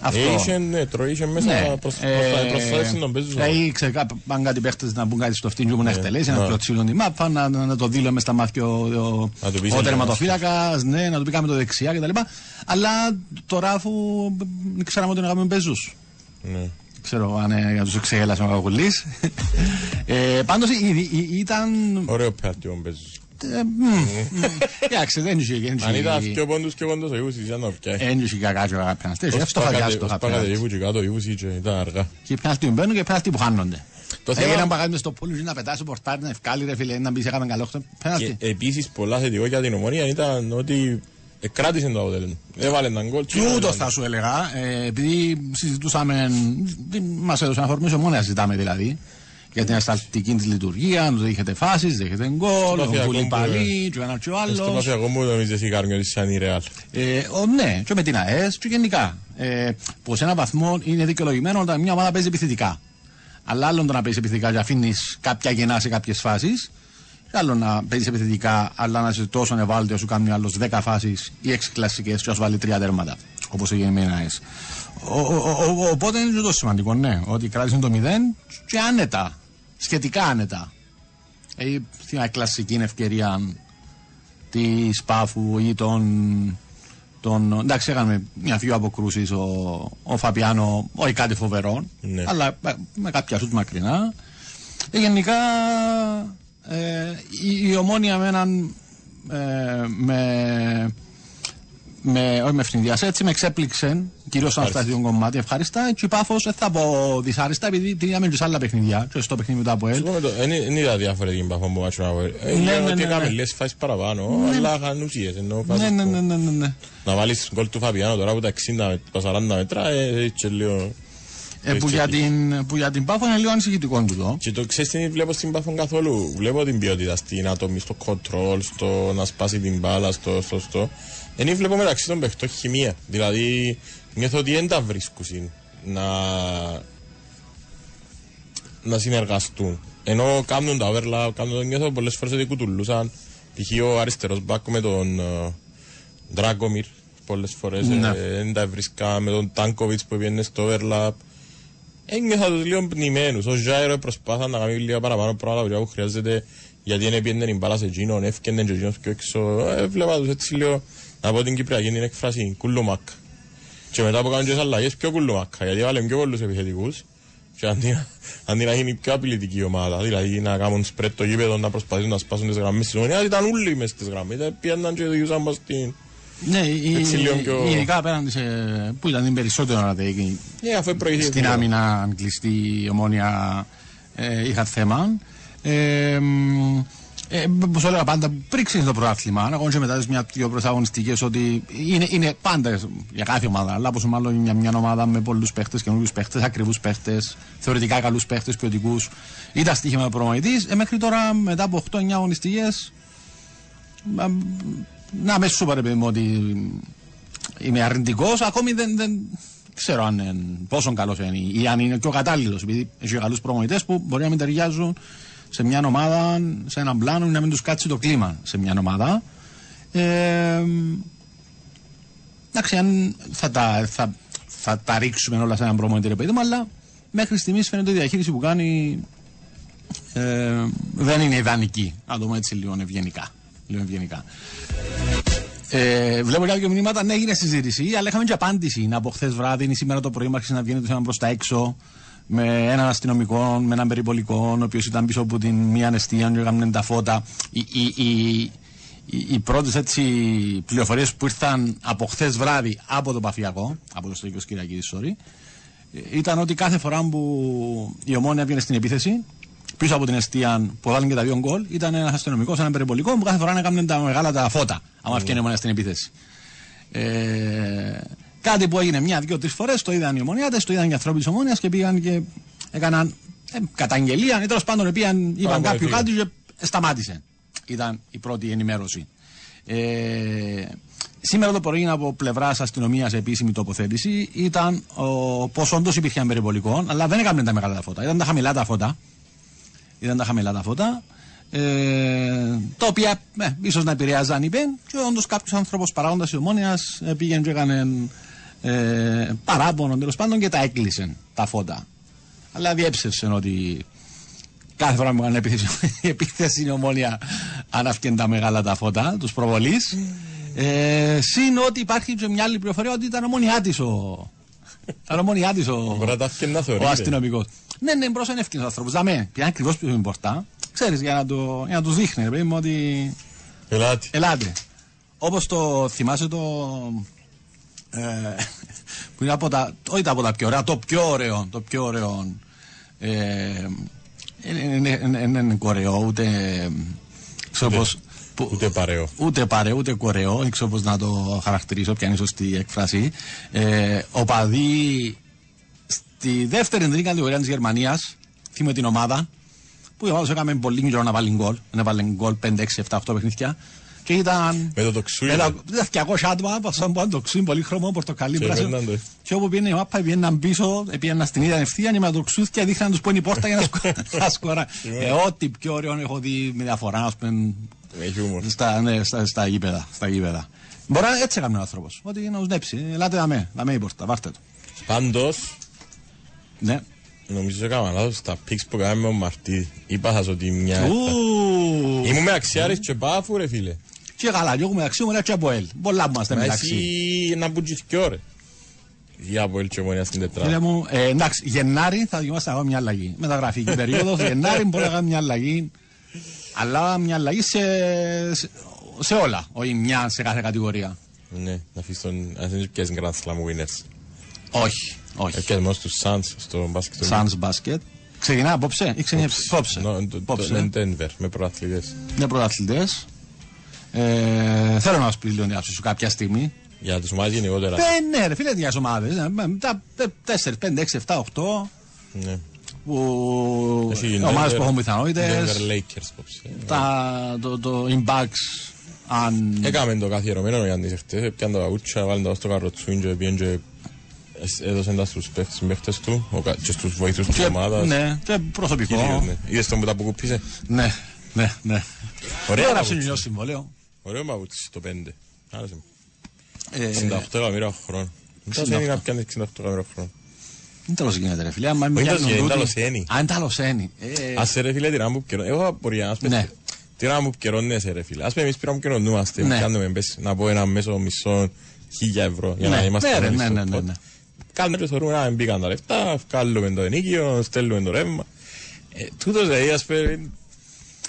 Αυτό. Είχε, ναι, τρο- είχε μέσα Ναι, προς- ε, προστα- προστάτευση τον Πέζους. Δηλαδή, ξέρω, κά- πάνε κάτι παίχτες να μπουν κάτι στο φτύνι που να εκτελέσει, να ναι. κλωτσίλουν τη μάπα, να, να, να το δήλω μες στα μάτια ο, ο, Να του πεις ο ένα τερματοφύλακας, ναι, να του πει κάμε το δεξιά κτλ. Αλλά τώρα αφού δεν ξέραμε ότι να κάνουμε παίζου. Ναι. Ξέρω αν ε, για τους εξεγέλασε ο Καγουλή. ε, Πάντως ήταν. Ωραίο πέναλτι ο Πέζους. Ε, μ, μ, Εντάξει, δεν είχε. δεν είχε- Αν ήταν πιο πόντους και πόντος ο Ιβούσιτς ήταν να φτιάξει. Δεν είχε κακά και ο πέναλτι. Ως Αυτό θα διάσει το πάγατε- ως πάγατε πέναλτι. Ιβούς και κάτω ο Ιβούσιτς και ήταν αργά. Και οι πέναλτι που μπαίνουν και οι πέναλτι που χάνονται. Το Έγινε θέμα- να παγάζει μες στο πόλο να πετάσει το πορτάρι, να ευκάλει ρε φίλε, να μπει σε έκαμε καλό χτο- Και πέναλτι. επίσης πολλά θετικό για την ομονία ήταν ότι κράτησε το αποτέλεσμα. Έβαλε έναν γκολ. Και ούτω θα σου έλεγα, ε, επειδή συζητούσαμε, μας έδωσε να φορμήσω μόνο να συζητάμε δηλαδή, για την ασταλτική της λειτουργία, αν δέχεται φάσεις, δέχεται γκολ, ο Παθιακό Βουλή που, παλί, και ο ένας και ο Στο άλλος. παθιακό μου νομίζεις η Κάρμιο ότι σαν η Ρεάλ. Ε, ο, ναι, και με την ΑΕΣ και γενικά. Ε, που σε έναν βαθμό είναι δικαιολογημένο όταν μια ομάδα παίζει επιθετικά. Αλλά άλλο το να παίζει επιθετικά και αφήνεις κάποια γενά σε κάποιες φάσεις. Και άλλο να παίζεις επιθετικά, αλλά να είσαι τόσο ευάλωτο σου κάνει άλλο 10 φάσεις ή 6 κλασικές και να σου βάλει 3 τέρματα. Όπως έγινε με την ΑΕΣ. Ο, ο, ο, ο, οπότε είναι και το σημαντικό, ναι, ότι κράτησε το 0 και άνετα. Σχετικά άνετα. Ε, μια κλασική ευκαιρία τη Πάφου ή των, των. Εντάξει, έκαμε μια δύο αποκρούσεις ο, ο Φαπιάνο, όχι κάτι φοβερό, Ναι. αλλά με, με κάποια σουτ μακρινά. Ε, γενικά ε, η, η ομόνια με έναν. Ε, με, με, όχι με ευθυνδιασέ, έτσι με εξέπληξε κυρίω στο αστατικό κομμάτι. Ευχαριστά. Και η πάφος δεν θα πω δυσάρεστα, επειδή την είδαμε και σε άλλα παιχνίδια. Και στο παιχνίδι μετά από ελ. Δεν είδα διαφορετική μπαφά που μάτσο να βγει. Ναι, Είναι ναι, ότι ναι, έκαμε ναι. λες φάσεις παραπάνω, αλλά είχαν ουσίες. ενώ φάσεις Ναι, ναι, που- ναι, ναι, ναι, ναι. Να βάλεις γκολ του Φαπιάνο τώρα από τα 60 με τα 40 μέτρα, ε, έτσι λίγο... Ε, που, για την, που για την πάφο είναι λίγο ανησυχητικό του το. Και το ξέρεις τι βλέπω στην Πάφον καθόλου. Βλέπω την ποιότητα στην άτομη, στο control, στο να σπάσει την μπάλα, στο στο στο. Δεν βλέπω μεταξύ των παιχτών χημεία. Δηλαδή νιώθω ότι δεν τα βρίσκουν να, να συνεργαστούν. Ενώ κάνουν τα overlap, κάνουν το νιώθω πολλές φορές ότι κουτουλούσαν. Π.χ. ο αριστερός μπακ με τον ε, Ντράγκομιρ πολλές φορές Ναι. ε, δεν τα βρίσκα με τον Τάνκοβιτς που πήγαινε στο overlap. Ένιωθα τους λίγο πνιγμένους. Ο Ζάιρο προσπάθα να κάνει λίγα παραπάνω πράγματα που χρειάζεται γιατί δεν έπιανε την μπάλα σε εκείνον, έφκαινε και εκείνος πιο έξω. Ε, βλέπα τους έτσι λίγο, να πω την Κυπριακή την έκφραση, κουλουμάκ. Και μετά που κάνουν και τις αλλαγές πιο κουλουμάκα, γιατί βάλουν πιο πολλούς επιθετικούς και αντί, να- αντί να γίνει πιο απειλητική η ομάδα, δηλαδή να κάνουν σπρέτ το γήπεδο, να προσπαθήσουν να σπάσουν τις γραμμές της ομονίας, ήταν όλοι μες στις γραμμές, ήταν πήγαιναν και διούσαν μας την... Ναι, η- Έτσι λίγο η- πιο- ειδικά απέναντι σε. που ήταν την περισσότερο ώρα εκεί. Ναι, αφού προηγήθηκε. Στην άμυνα, αν κλειστή η ομόνια ε, είχα θέμα. Ε, μ, ε, Όπως έλεγα πάντα, πριν ξεκινήσει το πρωτάθλημα, ακόμα και μετά τις μια-δυο πρωταγωνιστικές, ότι είναι, είναι πάντα για κάθε ομάδα. Αλλά πόσο μάλλον για μια ομάδα με πολλούς παίχτες, καινούριους παίχτες, ακριβούς παίχτες, θεωρητικά καλούς παίχτες, ποιοτικούς. Ήταν στοίχημα προμονητή. Ε, μέχρι τώρα, μετά από 8-9 αγωνιστικές, να μες σου ρε παιδί μου ότι είμαι αρνητικός. Ακόμη δεν, δεν ξέρω αν είναι, πόσο καλός είναι ή αν είναι και ο κατάλληλος. Επειδή έχει καλούς προμονητέ που μπορεί να μην ταιριάζουν σε μια ομάδα, σε έναν πλάνο ή να μην τους κάτσει το κλίμα σε μια ομάδα. Ε, εντάξει, αν θα τα, θα, θα τα ρίξουμε όλα σε έναν προμονητή, ρε παιδί μου, αλλά μέχρι στιγμής φαίνεται ότι η διαχείριση που κάνει ε, δεν είναι ιδανική. Να το πούμε έτσι λίγο ευγενικά. Λίγο ευγενικά. Ε, βλέπω κάποια μηνύματα, ναι, έγινε συζήτηση, αλλά είχαμε και απάντηση. Να από χθες βράδυ ή σήμερα το πρωί, άρχισε να βγαίνει το θέμα προς τα έξω. Με έναν αστυνομικό, με έναν περιπολικό, ο οποίος ήταν πίσω από την μία ανεστία, και έκαναν τα φώτα. Οι, οι, οι, οι, οι πρώτες έτσι πληροφορίες που ήρθαν από χθες βράδυ από το Παφιακό, από το Στρατηγικό Κυριακή, sorry, ε, ήταν ότι κάθε φορά που η ομόνια πήγαινε στην επίθεση, πίσω από την αιστεία που έβαλαν και τα δύο γκολ, ήταν ένας αστυνομικός, ένα περιπολικό που κάθε φορά έκαναν τα μεγάλα τα φώτα, άμα mm. η ομόνια στην επίθεση. Ε, κάτι που έγινε μια, δύο, τρει φορές, το είδαν οι ομονιάτες, το είδαν οι ανθρώποι της ομόνιας και πήγαν και έκαναν ε, καταγγελία. Ή τέλος πάντων πήγαν, είπαν κάποιου κάτι και σταμάτησε. Ήταν η πρώτη ενημέρωση. Ε, σήμερα το πρωί από πλευρά αστυνομίας επίσημη τοποθέτηση ήταν πως όντως υπήρχε περιπολικό, αλλά δεν έκαναν τα μεγάλα τα φώτα. Ήταν τα χαμηλά τα φώτα. Ήταν τα χαμηλά τα φώτα. Ε, τα οποία ε, ίσως να επηρεάζαν υπέν και όντως κάποιος άνθρωπος παράγοντας της ομόνοια ε, πήγαινε και έκανε ε, παράπονο τέλος πάντων και τα έκλεισε τα φώτα. Αλλά διέψευσε ότι κάθε φορά που έκανε επίθεση, η <laughs> επίθεση είναι ομόνια αν τα μεγάλα τα φώτα, τους προβολή. Ε, συν ότι υπάρχει και μια άλλη πληροφορία ότι ήταν ομόνιά τη ο. Ήταν ομόνιά τη ο, ο αστυνομικός. Ναι, ναι, μπρος είναι εύκολος άνθρωπος. Δαμέ, πια ακριβώς που είναι πορτά. Ξέρεις για να, το, για να τους δείχνει, ρε μου, ότι. Ελάτε. Ελάτε. Όπως το θυμάσαι το. Ε, που είναι από τα. Όχι από τα πιο ωραία, το πιο ωραίο. Το πιο ωραίο. Ε, δεν είναι κορεό, ούτε. Ξέρω πώς, που, ούτε παρεό. Ούτε παρεό, ούτε κορεό. Δεν ξέρω πώς να το χαρακτηρίσω, ποια είναι η σωστή έκφραση. Ε, ο παδί στη δεύτερη τρίτη κατηγορία της Γερμανίας, θυμάμαι την ομάδα, που η ομάδα έκαμε πολύ καιρό να βάλει γκολ. Να βάλει γκολ 5, 6, 7, 8 παιχνίδια. Και ήταν. Με το τοξούι. Ήταν 200 άτομα, πασαν πάνω το τοξούι, πολύ χρωμό, πορτοκαλί, πράσινο. Και όπου πήγαινε η μάπα, πήγαιναν πίσω, πήγαιναν στην ίδια ευθεία, και με το τοξούι και δείχναν τους που είναι η πόρτα για να <laughs> σκορά. ε, ό,τι πιο ωραίο έχω δει με διαφορά, ας πούμε. Στα, ναι, στα, στα γήπεδα. Στα γήπεδα. Μπορεί να έτσι έκανε ο άνθρωπος. Ότι να του νέψει. Ελάτε δαμέ, δαμέ η πόρτα, βάρτε το. Πάντως. Ναι. Νομίζω ότι έκανα λάθος στα πίξ που κάναμε με ο Μαρτί. Είπα σας ότι μια... Ήμουν με αξιάρις και πάφου ρε φίλε. Και καλά, και εγώ μεταξύ μου και από ελ. Πολλά που είμαστε μεταξύ. Εσύ να μπουτζεις και ώρε. Για από ελ και ομονία στην τετράδα. Φίλε μου, ε, εντάξει, Γενάρη θα δοκιμάσαι να κάνω μια αλλαγή. Μεταγραφική περίοδος, <laughs> Γενάρη μπορεί να κάνω μια αλλαγή. Αλλά μια αλλαγή σε, σε, σε όλα, όχι μια σε κάθε κατηγορία. Ναι, να αφήσεις τον... Αν δεν πιέσεις Grand Slam winners. Όχι. Όχι. Έπιασε μόνο του Suns στο μπάσκετ. Suns μπάσκετ. Ξεκινά απόψε ή ξεκινά απόψε. Είναι Denver με πρωταθλητέ. Με πρωταθλητέ. Ε, θέλω να μας πεις λίγο μια σου κάποια στιγμή. Για τις ομάδες γενικότερα. Ε, ναι, ρε φίλε, για τι ομάδε. Τα 4, 5, 6, 7, 8. Ναι. Που... Ομάδες που έχουν πιθανότητες. Denver Lakers, Τα, το, το Impacts. Αν... Έκαμε το καθιερωμένο ο Γιάννης εχθές, πιάνε το καγούτσα, βάλουν το στο καροτσούιν και πήγαινε έδωσε τα στους παίχτες του και στους βοήθους της ομάδας. Ναι, και προσωπικό. Ναι. Είδες τον που τα αποκούπησε; Ναι, ναι, ναι. Ωραία Έγραψε νιό συμβόλαιο. Ωραίο μαγούτσι το 5. Άρεσε μου. Ε, 68 εκατομμύρια χρόνο. Μήπως δεν είναι κάποια 68 εκατομμύρια χρόνο. Δεν τέλος γίνεται ρε φίλε. Αν είναι ταλοσένη. Αν ταλοσένη. Ας ρε φίλε την άμπου καιρό. Εγώ απορία. Ας πες. Τι να μου καιρώνεσαι ρε φίλε. Ας πούμε εμείς πήραμε καιρονούμαστε. Κάνουμε να πω ένα μέσο μισό χίλια ευρώ για να είμαστε ναι, ναι, ναι, ναι. Κάνουμε και θεωρούμε να μπήκαν τα λεφτά, βγάλουμε το ενίκιο, στέλνουμε το ρεύμα. Ε, τούτος δηλαδή ας πούμε,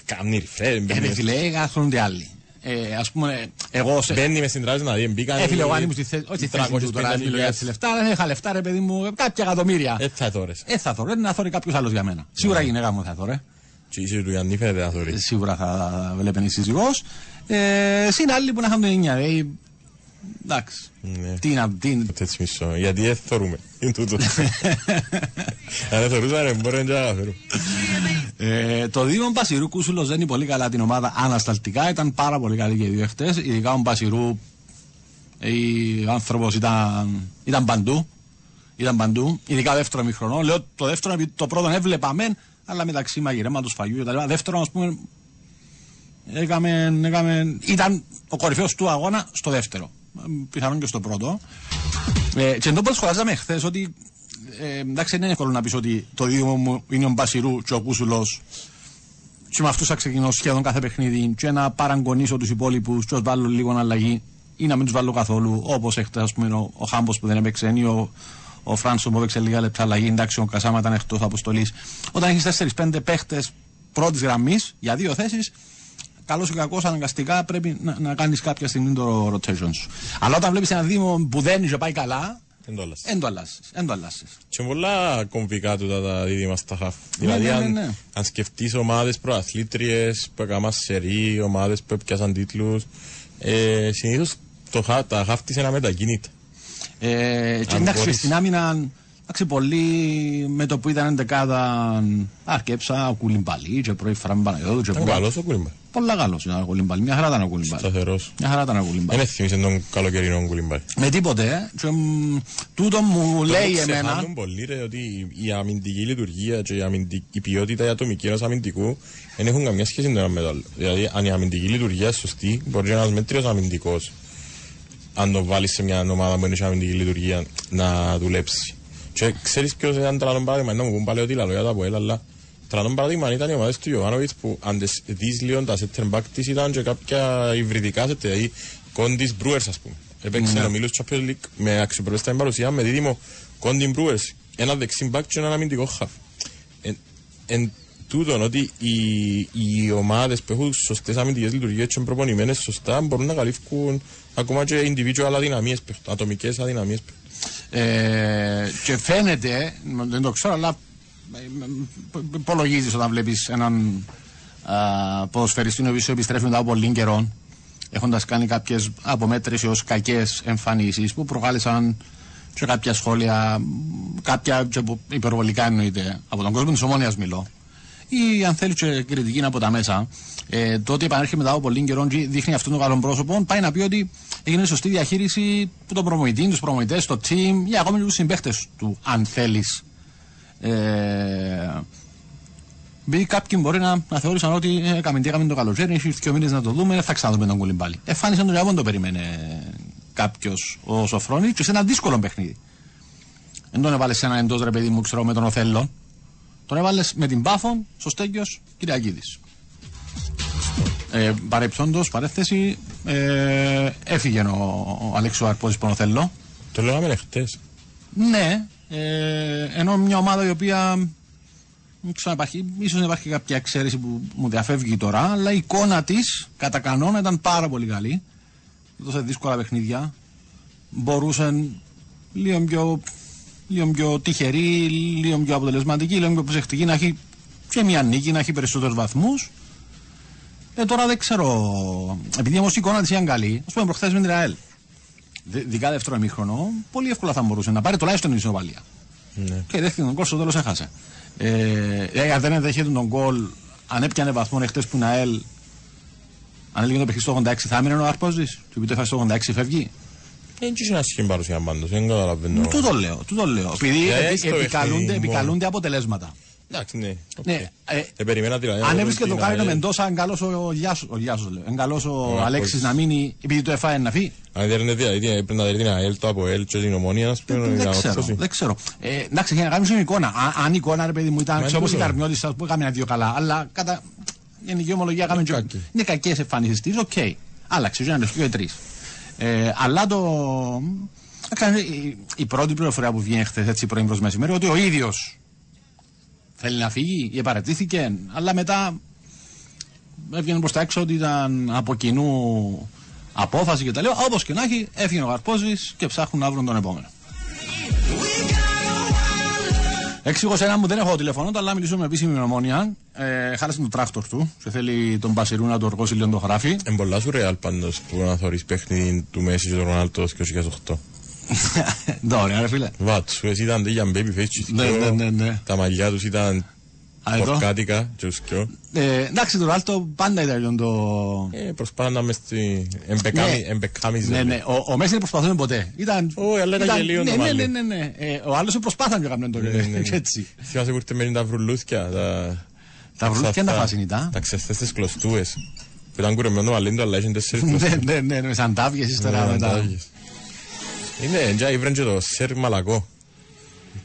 κάνει ριφρέ. Ε, ρε φίλε, γράφονται άλλοι. Ε, ας πούμε, εγώ σε... Μπαίνει με στην τράπεζα να δει, μπήκαν... Ε, φίλε, εγώ αν ήμουν στη θέση, όχι θέση του τώρα, μιλώ για τις λεφτά, δεν είχα λεφτά, ρε παιδί μου, κάποια εκατομμύρια. Έτσι θα θόρες. Έτσι θα θόρες, να θόρει κάποιος άλλος για μένα. Σίγουρα η γυναίκα μου θα θόρε. Και η του Γιάννη φαίνεται να θόρει. Σίγουρα θα βλέπει η σύζυγος. Ε, συν άλλοι που να είχαν το εννιά, Εντάξει. Ναι. Τι να. Τι... Έτσι μισό. Γιατί δεν θεωρούμε. Είναι τούτο. Αν θεωρούσαμε, μπορεί να αναφέρω. Ε, το Δήμο Μπασιρού Κούσουλος δεν είναι πολύ καλά την ομάδα ανασταλτικά. Ήταν πάρα πολύ καλή και οι δύο χτε. Ειδικά ο Μπασιρού, ο άνθρωπος ήταν, ήταν παντού. Ήταν παντού. Ειδικά δεύτερο μηχρονό. Λέω το δεύτερο, το πρώτο έβλεπα μεν, αλλά μεταξύ μαγειρέματος φαγιού κτλ. Δεύτερο, ας πούμε, έκαμε, έκαμε, ήταν ο κορυφαίος του αγώνα στο δεύτερο πιθανόν και στο πρώτο. Ε, και εντός σχολιάζαμε χθες ότι ε, εντάξει δεν είναι εύκολο να πεις ότι το δίδυμο μου είναι ο Μπασιρού και ο Κούσουλο και με αυτούς θα ξεκινώ σχεδόν κάθε παιχνίδι και να παραγκονίσω τους υπόλοιπους και να βάλω λίγο αλλαγή ή να μην τους βάλω καθόλου όπως έχετε ας πούμε ο, ο Χάμπος που δεν έπαιξε ή ο, ο Φράνσο μου έπαιξε λίγα λεπτά αλλαγή. Εντάξει, ο Κασάμα ήταν εκτός αποστολής. Όταν έχεις 4-5 παίχτες πρώτης γραμμής για δύο θέσεις, καλός ή κακός αναγκαστικά πρέπει να, να κάνεις κάποια στιγμή το rotation σου. Αλλά όταν βλέπεις ένα Δήμο που δεν είχε πάει καλά, Εν το άλλας. δεν το αλλάζεις. Δεν το αλλάζεις. Και πολλά κομβικά τούτα τα δίδυμα στα χαφ. Ναι, δηλαδή, ναι, ναι, αν, ναι. αν σκεφτείς ομάδες προαθλήτριες που έκαναν σερί, ομάδες που έπιασαν τίτλους, ε, συνήθως το, χα- τα χαφ της είναι αμετακίνητα. Ε, και Αν εντάξει, μπορείς. στην άμυνα, εντάξει, πολύ με το που ήταν εντεκάδα αρκέψα, ο Κουλιμπαλί, και πρωί φράμε Παναγιώτου, και Ήταν πολλά- καλός ο Κουλιμπάλ. Πολλά καλός ήταν ο Κουλιμπαλί. Μια χαρά ήταν ο Κουλιμπαλί. Σταθερός. Μια χαρά ήταν ο Κουλιμπαλί. Δεν θύμισε τον καλοκαιρινό Κουλιμπάλ. Με τίποτε, ε. Και, μ, τούτο μου λέει Το εμένα. ξεχάνουν πολύ ρε, ότι η- η αμυντική λειτουργία και η, αμυντική, η ποιότητα η ατομική ενός αμυντικού δεν έχουν καμιά σχέση το ένα με το άλλο. Δηλαδή, αν η αμυντική λειτουργία είναι σωστή, μπορεί ένας μέτριος αμυντικός, αν το βάλεις σε μια ομάδα που έχει αμυντική λειτουργία, να δουλέψει. Και ξέρεις ποιος ήταν τρανόν παράδειγμα, να μου πούν πάλι ότι λαλό για τα Αποέλ, αλλά τρανόν παράδειγμα ήταν οι ομάδες του Ιωβάνοβιτς που αν τις δεις λίγο τα center back της ήταν και κάποια υβριδικά set, δηλαδή κόντις Brewers ας πούμε. Έπαιξε ο Μίλος Champions League με αξιοπρεπέστατη παρουσία με δίδυμο κόντι Brewers, ένα δεξί back και έναν αμυντικό half. Εν, εν τούτον ότι οι, οι ομάδες που έχουν σωστές αμυντικές λειτουργίες και προπονημένες σωστά μπορούν να καλύφουν ακόμα και individual αδυναμίες, παιχτών, ατομικές αδυναμίες. παιχτών. Ε, και φαίνεται, δεν το ξέρω, αλλά υπολογίζεις όταν βλέπεις έναν α, ποδοσφαιριστή ο οποίος επιστρέφει μετά από πολύ καιρό, έχοντας κάνει κάποιες απομέτρηση ως κακές εμφανίσεις που προκάλεσαν σε κάποια σχόλια, κάποια και που υπερβολικά εννοείται από τον κόσμο της ομόνοια μιλώ. Ή αν θέλει και κριτική από τα μέσα, ε, το ότι επανέρχεται μετά από πολύ καιρό και δείχνει αυτόν τον καλό πρόσωπο, πάει να πει ότι έγινε σωστή διαχείριση που τον προμηθευτή, τους προμηθευτές, το team ή ακόμη και τους συμπαίχτες του, αν θέλεις. Ε, επειδή κάποιοι μπορεί να, να θεώρησαν ότι ε, έκαμε τι έκαμε το καλοκαίρι, έχει δύο μήνες να το δούμε, δεν θα ξαναδούμε τον κουλιμπάλι. Εφάνισαν τον Ιαπών το περίμενε κάποιος ο Σοφρόνης και σε ένα δύσκολο παιχνίδι. Δεν τον έβαλε σε ένα εντός ρε παιδί μου, ξέρω με τον Οθέλο. Τον έβαλες με την Πάφο στο Στέγιος Κυριακίδη. Ε, Παρεπτόντω, παρέθεση, ε, έφυγε ο, ο Αλέξο Αρπόζη Πονοθέλο. Το λέγαμε χτες. Ναι, ε, ενώ μια ομάδα η οποία δεν ξέρω αν υπάρχει, ίσως να υπάρχει κάποια εξαίρεση που μου διαφεύγει τώρα, αλλά η εικόνα της κατά κανόνα ήταν πάρα πολύ καλή. Έδωσε δύσκολα παιχνίδια. Μπορούσε λίγο πιο, λίγο πιο τυχερή, λίγο πιο αποτελεσματική, λίγο πιο προσεκτική να έχει και μια νίκη, να έχει περισσότερους βαθμούς. Ε, τώρα δεν ξέρω. Επειδή όμως η εικόνα της ήταν καλή, ας πούμε προχθές με την ΑΕΛ. Δι- Δικά δεύτερο ημίχρονο, πολύ εύκολα θα μπορούσε να πάρει τουλάχιστον την ισοβαλία. Ναι. Και δέχτηκε τον γκολ στο τέλος έχασε. Ε, ε, αν δεν έδεχεται τον γκολ, αν έπιανε βαθμό εχθές που είναι ΑΕΛ, αν έλεγε το παιχνίδι στο 86, θα έμεινε ο Αρπόζη. Του επειδή το έφασε στο 86, φεύγει; Δεν είχε ένα σχήν παρουσία πάντως, δεν καταλαβαίνω. Του το λέω, του το λέω. Επειδή Ε, επι- στο επικαλούνται, παιχνίδι μόνο. επικαλούνται αποτελέσματα. Εντάξει, ναι. οκ. Ναι, ε, Δεν περιμένα δηλαδή. Αν εγώ έβρισκε την το Κάρινο ΑΕΛ. Μεντόσα, αν καλό ο Γιάσο, ο Γιάσος λέω. Αν καλό ο Ο Αλέξης Αρπόζης. να μείνει, επειδή το έφαγε να φύγει. Αν δεν είναι δηλαδή, πρέπει να δει την ΑΕΛ, το ΑΠΟΕΛ και την Ομόνια, ας πούμε, Δεν για να ξέρω, ορθώσει. δεν ξέρω. Ε, εντάξει, για να κάνουμε μια εικόνα. Α, αν η εικόνα, ρε παιδί μου, ήταν Μα ξέρω, όπως η είναι Καρμιώτη σα που έκαμε ένα-δύο καλά, αλλά κατά γενική ομολογία έκαμε και- κακή. είναι κακές εμφανίσεις της, οκ. Άλλαξε, ένα λεπτό και τρεις. Ε, αλλά το. έκανε η, η πρώτη πληροφορία που βγήκε χθες, έτσι πρωί προς μεσημέρι, ότι ο ίδιος θέλει να φύγει ή επαραιτήθηκε, αλλά μετά έβγαινε προς τα έξω ότι ήταν από κοινού απόφαση κτλ. Όπως και να έχει, έφυγε ο Γαρπόζης και ψάχνουν να βρουν τον επόμενο. 621 μου δεν έχω τηλεφωνό, αλλά να μιλήσουμε με επίσημη Ομόνοια. Ε, χάλασε τον τράκτορ του και θέλει τον Πασιρού να του οργώσει λίγο το χωράφι. Είναι πολλά σου ρεάλ πάντως που να θωρείς παιχνίδι του Μέση και του Ρονάλτο το 2008. <laughs> Ωραία, ρε φίλε. Βάτσου, εσύ ήταν τέτοια baby face και Ναι, δυο, ναι, ναι, ναι. τα μαλλιά τους ήταν Α, εδώ. Πορκάτικα και τους δυο. Ε, εντάξει, το Ράλτο πάντα ήταν λίγο το. Ε, προσπάθαν να μες στη... εμπεκάμι- εμπεκάμιζε. Ναι, ναι. Ο, ο Μέση δεν προσπαθούμε ποτέ. Ήταν. Όχι, αλλά ήταν γελίο ναι, το ναι, μάλλον. ναι, ναι, ναι. Ε, ο άλλος προσπάθαν και έκαναν το Ναι, ναι, ναι. έτσι. Θυμάσαι που ήρθε με τα βρουλούθια, τα... Τα βρούθια είναι τα φασινητά. Τα ξεστές τις κλωστούες. Που ήταν κουρεμένο το μαλλίν του, αλλά είχε τέσσερις κλωστούς. Ναι, ναι, ναι, με σαντάβιες ύστερα Ναι, μετά. αντάγεις. Είναι, εντιά ήβρεν και το σερ μαλακό.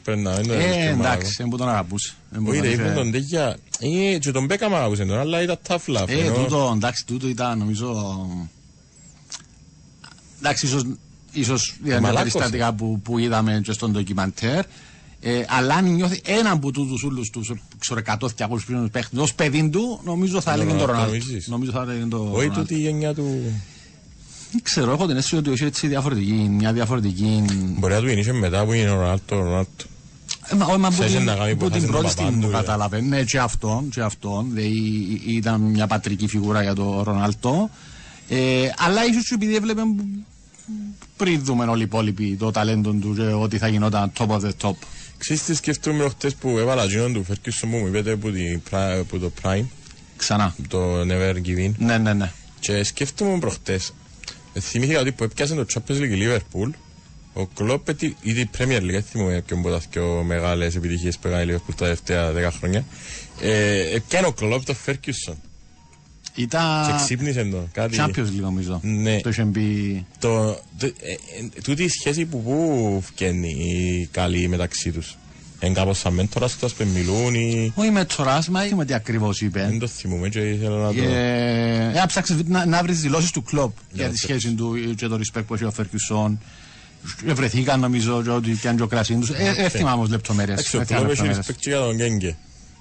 Πρέπει να είναι το Ε, σερ μαλακό. εντάξει, δεν που τον αγαπούσε. Δεν που Όχι τον ρε, είχε- ήβρεν τον τέτοια... Ε, και τον Μπέκαμ αγαπούσε τον, αλλά ήταν tough love. Ε, ενώ- τούτο, εντάξει, τούτο ήταν νομίζω. Εντάξει, ίσω ίσως για τα Μαλάκωσε. περιστατικά που, που είδαμε και στον ντοκιμαντέρ. Ε, αλλά αν νιώθει έναν από τούτους όλους τους ξέρω 100-200 πλήρωνους παίχτες ως παιδί του νομίζω θα έλεγε τον Ρονάλντο, Ρονάλντο. νομίζεις; Νομίζω θα έλεγε τον Όχι Ρονάλντο. τούτη η γενιά του. Δεν ξέρω, έχω την αίσθηση ότι έχει έτσι διαφορετική, μια διαφορετική... Μπορεί να του γεννήσε μετά που είναι ο Ρονάλτο. ο Ρονάλτο. Ε, μα, όχι, μα που Ξέρεις την, να κάνει που που την χάσει τον πρώτη παπά στιγμή του, το ε. κατάλαβε. Ναι, και αυτόν, και αυτόν. Δηλαδή, ή- ήταν μια πατρική φιγούρα για τον Ρονάλτο. Ε, αλλά ίσως και επειδή έβλεπε πριν δούμε όλοι οι υπόλοιποι το ταλέντο του και ότι θα γινόταν top of the top. Ξέρεις τι σκεφτούμε προχτές που έβαλα γίνον του Φέρκισον που μου είπετε που, την Pri- που το Prime, Ξανά. το Never Give In. Ναι, ναι, ναι. Και σκέφτομαι προχτές, ε, θυμήθηκα ότι που έπιασε το Champions League η Liverpool, ο Κλόπ έτι- ή την Premier League, δεν θυμούμαι ποιον από τα πιο μεγάλες επιτυχίες που έκανε η Liverpool τα τελευταία 10 χρόνια, ε, έπιανε ο Κλόπ το Φέρκισον και Ήταν ξύπνησε τον. Κάτι... Champions League νομίζω. Ναι. Το είχε μπει... Το, το, ε, ε, τούτη η σχέση που πού βγαίνει η καλή μεταξύ τους. Είναι κάπως σαν μέντορας αυτός που μιλούν ή... Όχι με τσοράς, μα είμαι τι ακριβώς είπε. Δεν το θυμούμαι και ήθελα να το... Ε, ε, ψάξεις να, να βρεις δηλώσεις του κλόπ για Ναι, τη το- σχέση του και το respect που έχει ο Φερκιουσόν. Βρεθήκαν νομίζω και ότι πιάνει και ο κρασί τους. Ε, ε, θυμάμαι όμως λεπτομέρειες. Εντάξει, ο Δεν θυμάμαι Κλόπ έχει λεπτομέρειες. respect και για τον Γκέγκε.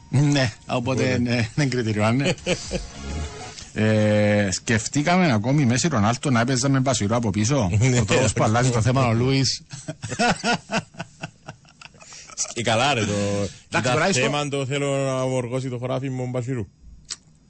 Ναι, οπότε ναι, δεν είναι κριτήριο, ναι. <laughs> Ε, σκεφτήκαμε ακόμη η Μέση Ρονάλτο να έπαιζε με Μπασιρό από πίσω. Ναι. ο τρόπος που αλλάζει το θέμα ο Λούις. <laughs> Ε, καλά ρε το... Εντάξει, Ήταν τώρα στο- θέμα το θέλω να οργώσει το χωράφι μου Μπασιρού.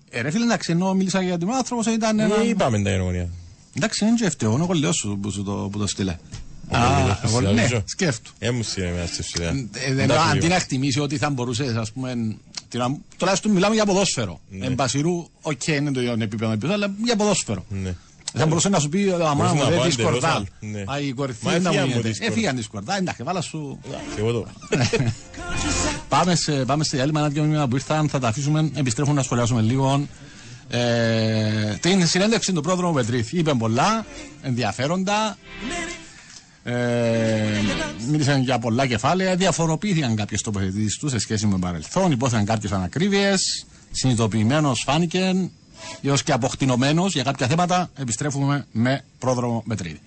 Ε, ρε φίλε, εντάξει, ενώ μίλησα για τον άνθρωπος, ήταν ένα... Ε, Είπαμε τα γενομονία. Εντάξει, είναι και φταίω, είναι ο κολλιός σου που σου το, που το στείλε. Α, κολλιός εγώ- σου, ναι, νομίζω. σκέφτου. Ε, μου στείλε μια στη Ε, ε, Εντάξει, αντί λίγο. να εκτιμήσει ότι θα μπορούσε, ας πούμε, τι να- τουλάχιστον μιλάμε για ποδόσφαιρο. Ναι. Εν Πασιρού, οκ, είναι το ίδιο επίπεδο, επίπεδο, αλλά για ποδόσφαιρο. Ναι. Θα μπορούσε να σου πει, αμά Μπορούσε μου, να δεν πάει τη εντελώς σκορδά. άλλο. Ναι. Α, η κορυφή Μα δεν τα μου έφυγαν μου γίνεται. της σκορδά. Έφυγαν της σκορδά, εντάξει, βάλα σου. Εντάξει, εγώ το. <laughs> Πάμε σε, πάμε σε διάλειμμα, ένα δύο μήνυμα που ήρθαν, θα τα αφήσουμε, επιστρέφουμε να σχολιάσουμε λίγο. Ε, την συνέντευξη του πρόδρομου Πετρίθ. Είπε πολλά, ενδιαφέροντα. Ε, μίλησαν για πολλά κεφάλαια, διαφοροποιήθηκαν κάποιες τοποθετήσεις τους σε σχέση με παρελθόν, υπόθηκαν κάποιες ανακρίβειες. Συνειδητοποιημένος φάνηκε, έω και αποκτηνωμένος για κάποια θέματα, επιστρέφουμε με πρόδρομο Μετρίδη.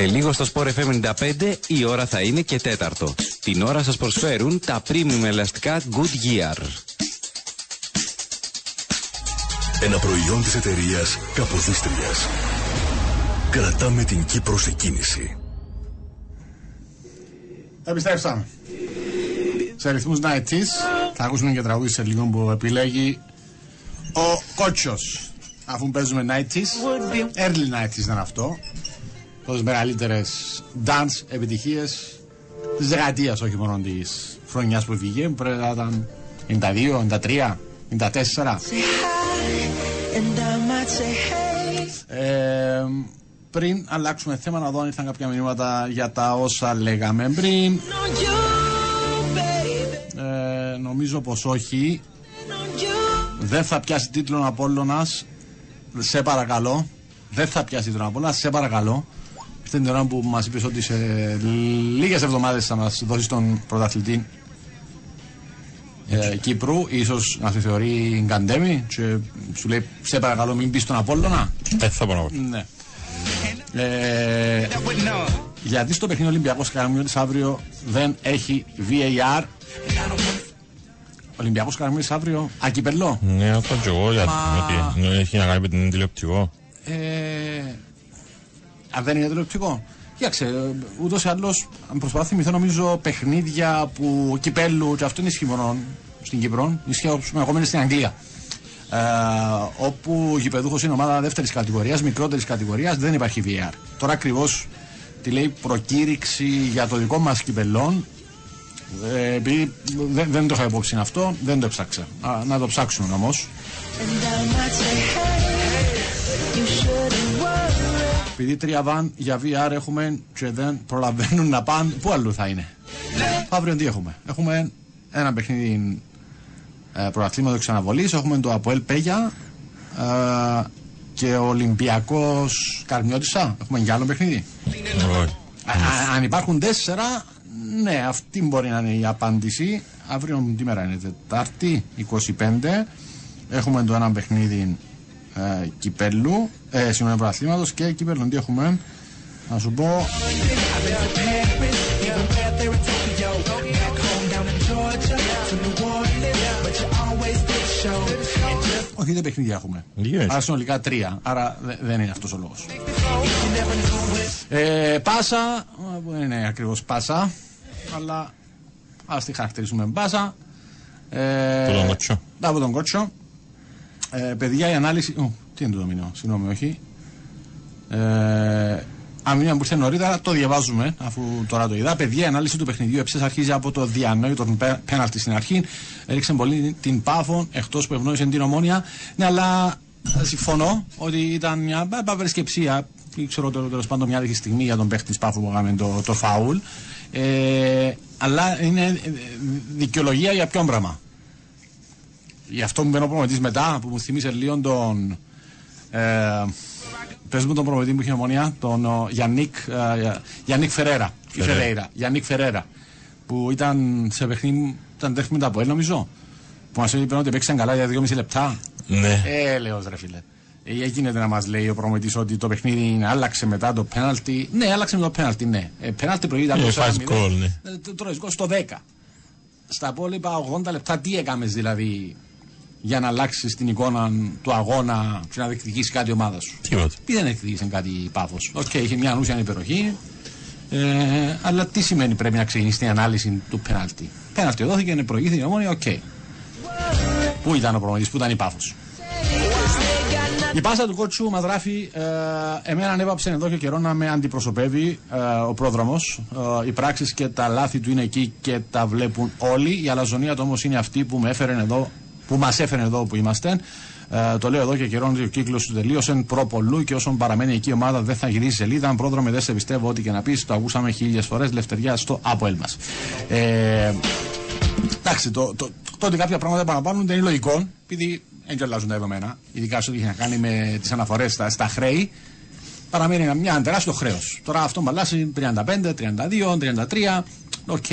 Σε λίγο στο Sport FM 95 η ώρα θα είναι και τέταρτο. Την ώρα σας προσφέρουν τα premium ελαστικά Goodyear. Ένα προϊόν της εταιρείας Καποδίστριας. Κρατάμε την Κύπρο σε κίνηση. Επιστρέψαμε. Σε ρυθμούς 90s θα ακούσουμε και τραγούδι σε λίγο που επιλέγει ο Κότσος. Αφού παίζουμε 90s, early 90s ήταν αυτό. Από τις μεγαλύτερες dance επιτυχίες της δεκαετίας, όχι μόνο της χρονιάς που βγήκε, που πρέπει να ήταν 92, 93, 94. Ε, πριν αλλάξουμε θέμα να δω αν ήρθαν κάποια μηνύματα για τα όσα λέγαμε πριν. Ε, νομίζω πως όχι. Δεν θα πιάσει τίτλο Απόλλωνας. Σε παρακαλώ. Δεν θα πιάσει τίτλο Απόλλωνας. Σε παρακαλώ. Ήρθε την ώρα που μας είπες ότι σε λίγες εβδομάδες θα μας δώσεις τον πρωταθλητή ε, Κύπρου, ίσως να σε θεωρεί γκαντέμι και σου λέει σε παρακαλώ μην πεις στον Απόλλωνα. Δεν θα μπορώ. Ναι. Ε, γιατί στο παιχνίδι Ολυμπιακός Καραμιώτης αύριο δεν έχει VAR. Ολυμπιακός Καραμιώτης αύριο ακυπελό. Ναι, αυτό και εγώ, γιατί Μα- ότι έχει να κάνει με την τηλεοπτικό. Ε, αν δεν είναι τηλεοπτικό. Κοίταξε, ούτως ή άλλως, αν προσπαθώ να θυμηθώ, νομίζω παιχνίδια που κυπέλου, και αυτό είναι ισχύει μόνο στην Κύπρο, ισχύει όπως ακόμα είναι στην Αγγλία. Ε, όπου ο γηπεδούχος είναι ομάδα δεύτερης κατηγορίας, μικρότερης κατηγορίας, δεν υπάρχει VR. Τώρα ακριβώς τη λέει προκήρυξη για το δικό μας κυπελόν. Ε, επειδή δεν, δεν το είχα υπόψη αυτό, δεν το έψαξα. Α, να το ψάξουμε όμως. Επειδή τρία βαν για VR έχουμε και δεν προλαβαίνουν να πάνε, πού αλλού θα είναι; Αύριο τι έχουμε; Έχουμε ένα παιχνίδι ε, πρωταθλήματο ξαναβολή, έχουμε το Αποέλ Πέγια ε, και ο Ολυμπιακός Καρμιώτησα. Έχουμε και άλλο παιχνίδι. Όχι. Α, α, αν υπάρχουν τέσσερα, ναι, αυτή μπορεί να είναι η απάντηση. Αύριο τι μέρα είναι, Τετάρτη, 25. Έχουμε το ένα παιχνίδι ε, κυπέλου, ε, συγγνώμη, πρωταθλήματο και κυπέλου. Τι έχουμε, να σου πω. Όχι, δεν παιχνίδια έχουμε. Λίγες. Άρα συνολικά τρία. Άρα δε- δεν είναι αυτός ο λόγος. Ε, πάσα, α, που δεν είναι ακριβώς πάσα, αλλά ας τη χαρακτηρίσουμε πάσα. Ε, Από τον Κότσο. Από τον κότσο. Ε, παιδιά, η ανάλυση. Ου, τι είναι το μήνυμα, συγγνώμη, όχι. Ε, αν μήνυμα που ήρθε νωρίτερα, το διαβάζουμε, αφού τώρα το είδα. Παιδιά, η ανάλυση του παιχνιδιού έψε αρχίζει από το διανόητο πέ- πέναλτι στην αρχή. Έριξε πολύ την πάφο, εκτός που ευνόησε την ομόνια. Ναι, αλλά ε, συμφωνώ ότι ήταν μια πα- παυρισκεψία. Ή ξέρω τέλο τέλος πάντων μια τέτοια στιγμή για τον παίχτη της πάφου που έκαμε το, το φάουλ. Ε, αλλά είναι ε, δικαιολογία για ποιον πράγμα; Γι' αυτό μου μπαίνει ο προμηθευτής μετά που μου θυμίσε λίγο τον. Ε, πες μου τον προμηθευτή που είχε ομονία, τον ο, Γιάννικ, ε, Γιάννικ Φερέρα. Ή Φερέρα. Φερέιρα. Γιάννικ Φερέρα. Που ήταν σε παιχνίδι, ήταν τέχνη μετά ΑΠΟΕΛ νομίζω. Που μας είπε ότι παίξαν καλά για 2,5 λεπτά. Ναι. Ε, λέω ρε φίλε. Ε, γίνεται να μας λέει ο προπονητής ότι το παιχνίδι άλλαξε μετά το πέναλτι. Ναι, άλλαξε με το πέναλτι, ναι. Ε, πέναλτι προηγείται από Ε, το φας 4-0. γκολ, ναι. Ε, το τρώεις γκολ στο 10. Στα υπόλοιπα 80 λεπτά τι έκαμες δηλαδή για να αλλάξεις την εικόνα του αγώνα και να διεκδικήσεις κάτι η ομάδα σου. Τίποτα. Τι διεκδίκησε κάτι Πάφος. Οκ, είχε μια ανούσια υπεροχή. Ε, αλλά τι σημαίνει πρέπει να ξεκινήσει την ανάλυση του πέναλτι; Πέναλτι δόθηκε, είναι προηγήθηκε η ομόνια, οκ. Πού ήταν ο προπονητής, πού ήταν η Πάφος. Η πάσα του κότσου μας γράφει: ε, Εμένα ανέβαψε εδώ και καιρό να με αντιπροσωπεύει ε, ο Πρόδρομος. Ε, οι πράξεις και τα λάθη του είναι εκεί και τα βλέπουν όλοι. Η αλαζονία του όμως είναι αυτή που, με έφερε εδώ, που μας έφερε εδώ που είμαστε. Ε, το λέω εδώ και καιρό ότι ο κύκλος του τελείωσε προ πολλού και όσον παραμένει εκεί η ομάδα δεν θα γυρίσει σελίδα. Αν Πρόδρομε δεν σε πιστεύω ό,τι και να πεις, το ακούσαμε χίλιες φορές. Λευτεριά στο ΑΠΟΕΛ μας. Ε, Εντάξει, το, το, το ότι κάποια πράγματα παραπάνω δεν είναι λογικό, επειδή δεν και αλλάζουν τα δεδομένα, ειδικά σε ό,τι έχει να κάνει με τις αναφορές στα, στα χρέη, παραμένει ένα- μια τεράστιο χρέος. Τώρα αυτό μπαλάσει 35, 32, 33, οκ.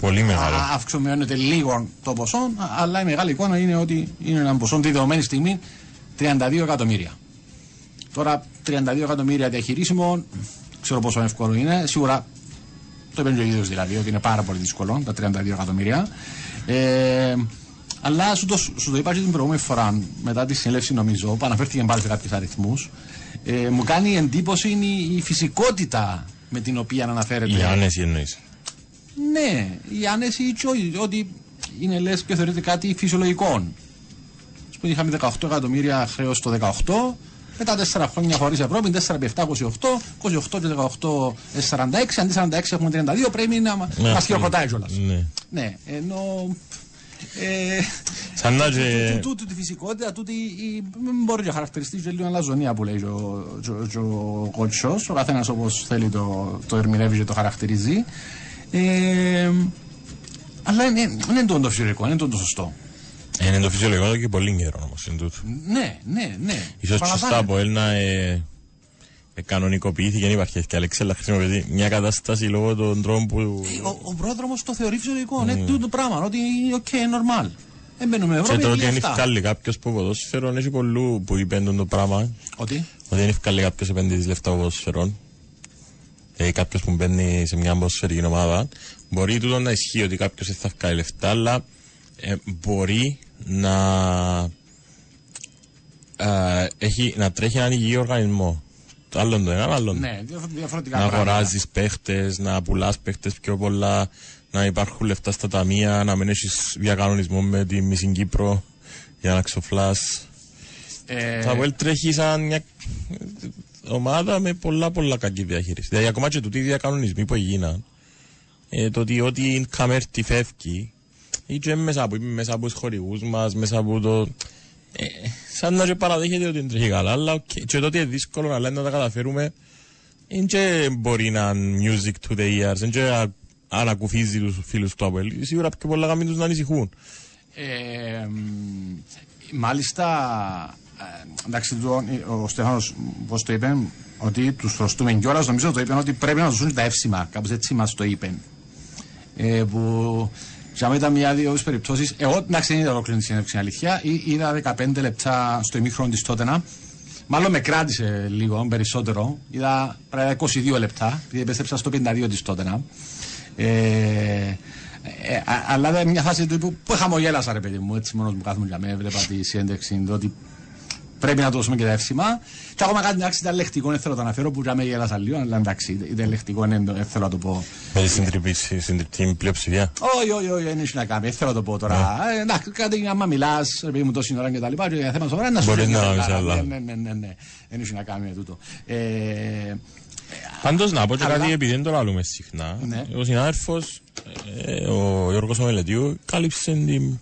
Πολύ μεγάλο. Α- Αυξομειώνεται λίγο το ποσό, α- αλλά η μεγάλη εικόνα είναι ότι είναι ένα ποσό τη δεδομένη στιγμή 32 εκατομμύρια. Τώρα 32 εκατομμύρια διαχειρίσιμο, ξέρω πόσο εύκολο είναι. Σίγουρα το είπε και ο ίδιος δηλαδή ότι είναι πάρα πολύ δύσκολο τα 32 εκατομμύρια. Ε, αλλά σου το, σου το είπα και την προηγούμενη φορά μετά τη συνέλευση νομίζω που αναφέρθηκε πάλι σε κάποιους αριθμούς. Ε, μου κάνει εντύπωση η, η φυσικότητα με την οποία αναφέρεται. Η άνεση εννοείς. Ναι, η άνεση και ό- ότι είναι λες και θεωρείται κάτι φυσιολογικό. Ας πούμε είχαμε 18 εκατομμύρια χρέος το 18, μετά 4 χρόνια χωρίς Ευρώπη, 4 επί 7, 28, 28 και 18, 46, αντί 46 έχουμε 32, πρέπει να μα- Ναι, μας χειροκροτάει κιόλας. Ναι. Ναι, ενώ... Ε, Σαν να και... τούτη τη φυσικότητα, τούτη η, μην μπορεί να χαρακτηριστείς και λίγο αλαζονία που λέει και ο, και ο- και ο κότσος, ο καθένας όπως θέλει το, το ερμηνεύει και το χαρακτηρίζει. Ε, αλλά είναι, είναι το το φυσιολογικό, είναι το το σωστό. Ε, Είναι το φυσιολογικό εδώ και πολύ καιρό όμως είναι τούτο. Ναι, ναι, ναι. Ίσως και Παραπάνω. στα από ένα ε, ε, κανονικοποιήθηκε, δεν υπάρχει και Αλέξη, αλλά χρησιμοποιεί μια κατάσταση λόγω των τρόπων που... Ο, ο πρόδρομος το θεωρεί φυσιολογικό, είναι τούτο το πράγμα, ότι είναι οκ, normal. Δεν μπαίνουμε Και Ευρώπη, το ότι είναι είναι αυτά. ευκάλλει κάποιος που ποδόσφαιρο, έχει πολλού που είπαν το πράγμα. Ότι, Ότι είναι ευκάλλει κάποιος επενδύτης λεφτά ποδόσφαιρων. Ε, κάποιος που μπαίνει σε μια ποδοσφαιρική ομάδα. Μπορεί τούτο να ισχύει ότι κάποιος δεν θα βγάλει λεφτά, αλλά ε, μπορεί να, ε, έχει, να τρέχει έναν υγιή οργανισμό. Το άλλο το ένα, άλλο το ναι, διαφο- διαφορετικά να πράγματα. αγοράζεις παίχτες, να πουλάς παίχτες πιο πολλά, να υπάρχουν λεφτά στα ταμεία, να μην έχεις διακανονισμό με τη Μισή Κύπρο για να ξοφλάς. Ε, Το Αβέλ τρέχει σαν μια ομάδα με πολλά πολλά κακή διαχείριση. Δηλαδή, ακόμα και τούτοι οι διακανονισμοί που έγιναν, ε, το ότι ό,τι καμέρτη φεύγει, ή και μέσα από, μέσα από τους χορηγούς μας, μέσα από το... Ε, σαν να και παραδέχεται ότι δεν τρέχει καλά, αλλά οκ. και το ότι είναι δύσκολο αλλά να τα καταφέρουμε, δεν και μπορεί να είναι music to the ears, δεν και α- ανακουφίζει τους φίλους του ΑΠΟΕΛ. Σίγουρα πιο πολλά κάνουν τους να ανησυχούν. Ε, μ, μάλιστα, ε, εντάξει, το, ο Στέφανος, πώς το είπε, ότι τους χρωστούμε κιόλας, νομίζω το είπε ότι πρέπει να δώσουν τα εύσημα, κάπως έτσι μας το είπε. Ε, που για μένα ήταν μια-δύο περιπτώσεις, εγώ εντάξει δεν είδα ολόκληρη τη συνέντευξη αλήθεια, Ή- είδα 15 λεπτά στο ημίχρονο της τότενα, Μάλλον με κράτησε λίγο περισσότερο. Είδα πρέπει 22 λεπτά, επειδή επέστρεψα στο 52 της τότενα. Ε, ε, α- αλλά ήταν μια φάση του που, που χαμογέλασα ρε παιδί μου, έτσι μόνος μου κάθομαι για μένα, έβλεπα τη συνέντευξη του ότι πρέπει να το δώσουμε και τα εύσημα. Και ακόμα κάτι εντάξει ήταν λεκτικό, δεν θέλω να το αναφέρω που για μένα γέλασα λίγο, αλλά εντάξει ήταν λεκτικό, δεν δεν θέλω να το πω. Με τη συντριπτή συντριπτή πλειοψηφία. Όχι, όχι, όχι, δεν έχει να κάνει, δεν θέλω να το πω τώρα. Ε, Εντάξει, κάτι άμα μιλάς, ρε παιδί μου τόση ώρα και τα λοιπά, και για θέμα σοβαρά να σου Μπορείς πει να μια κάνεις χαρά. άλλα. Ναι, ναι, ναι, ναι, ναι. Δεν έχει να κάνει με τούτο. Ε, Πάντως να πω και Αλλά- κάτι επειδή δεν το λαλούμε συχνά. Ναι. Ο συνάδελφος, ε, ο Γιώργος Ομελετίου, κάλυψε την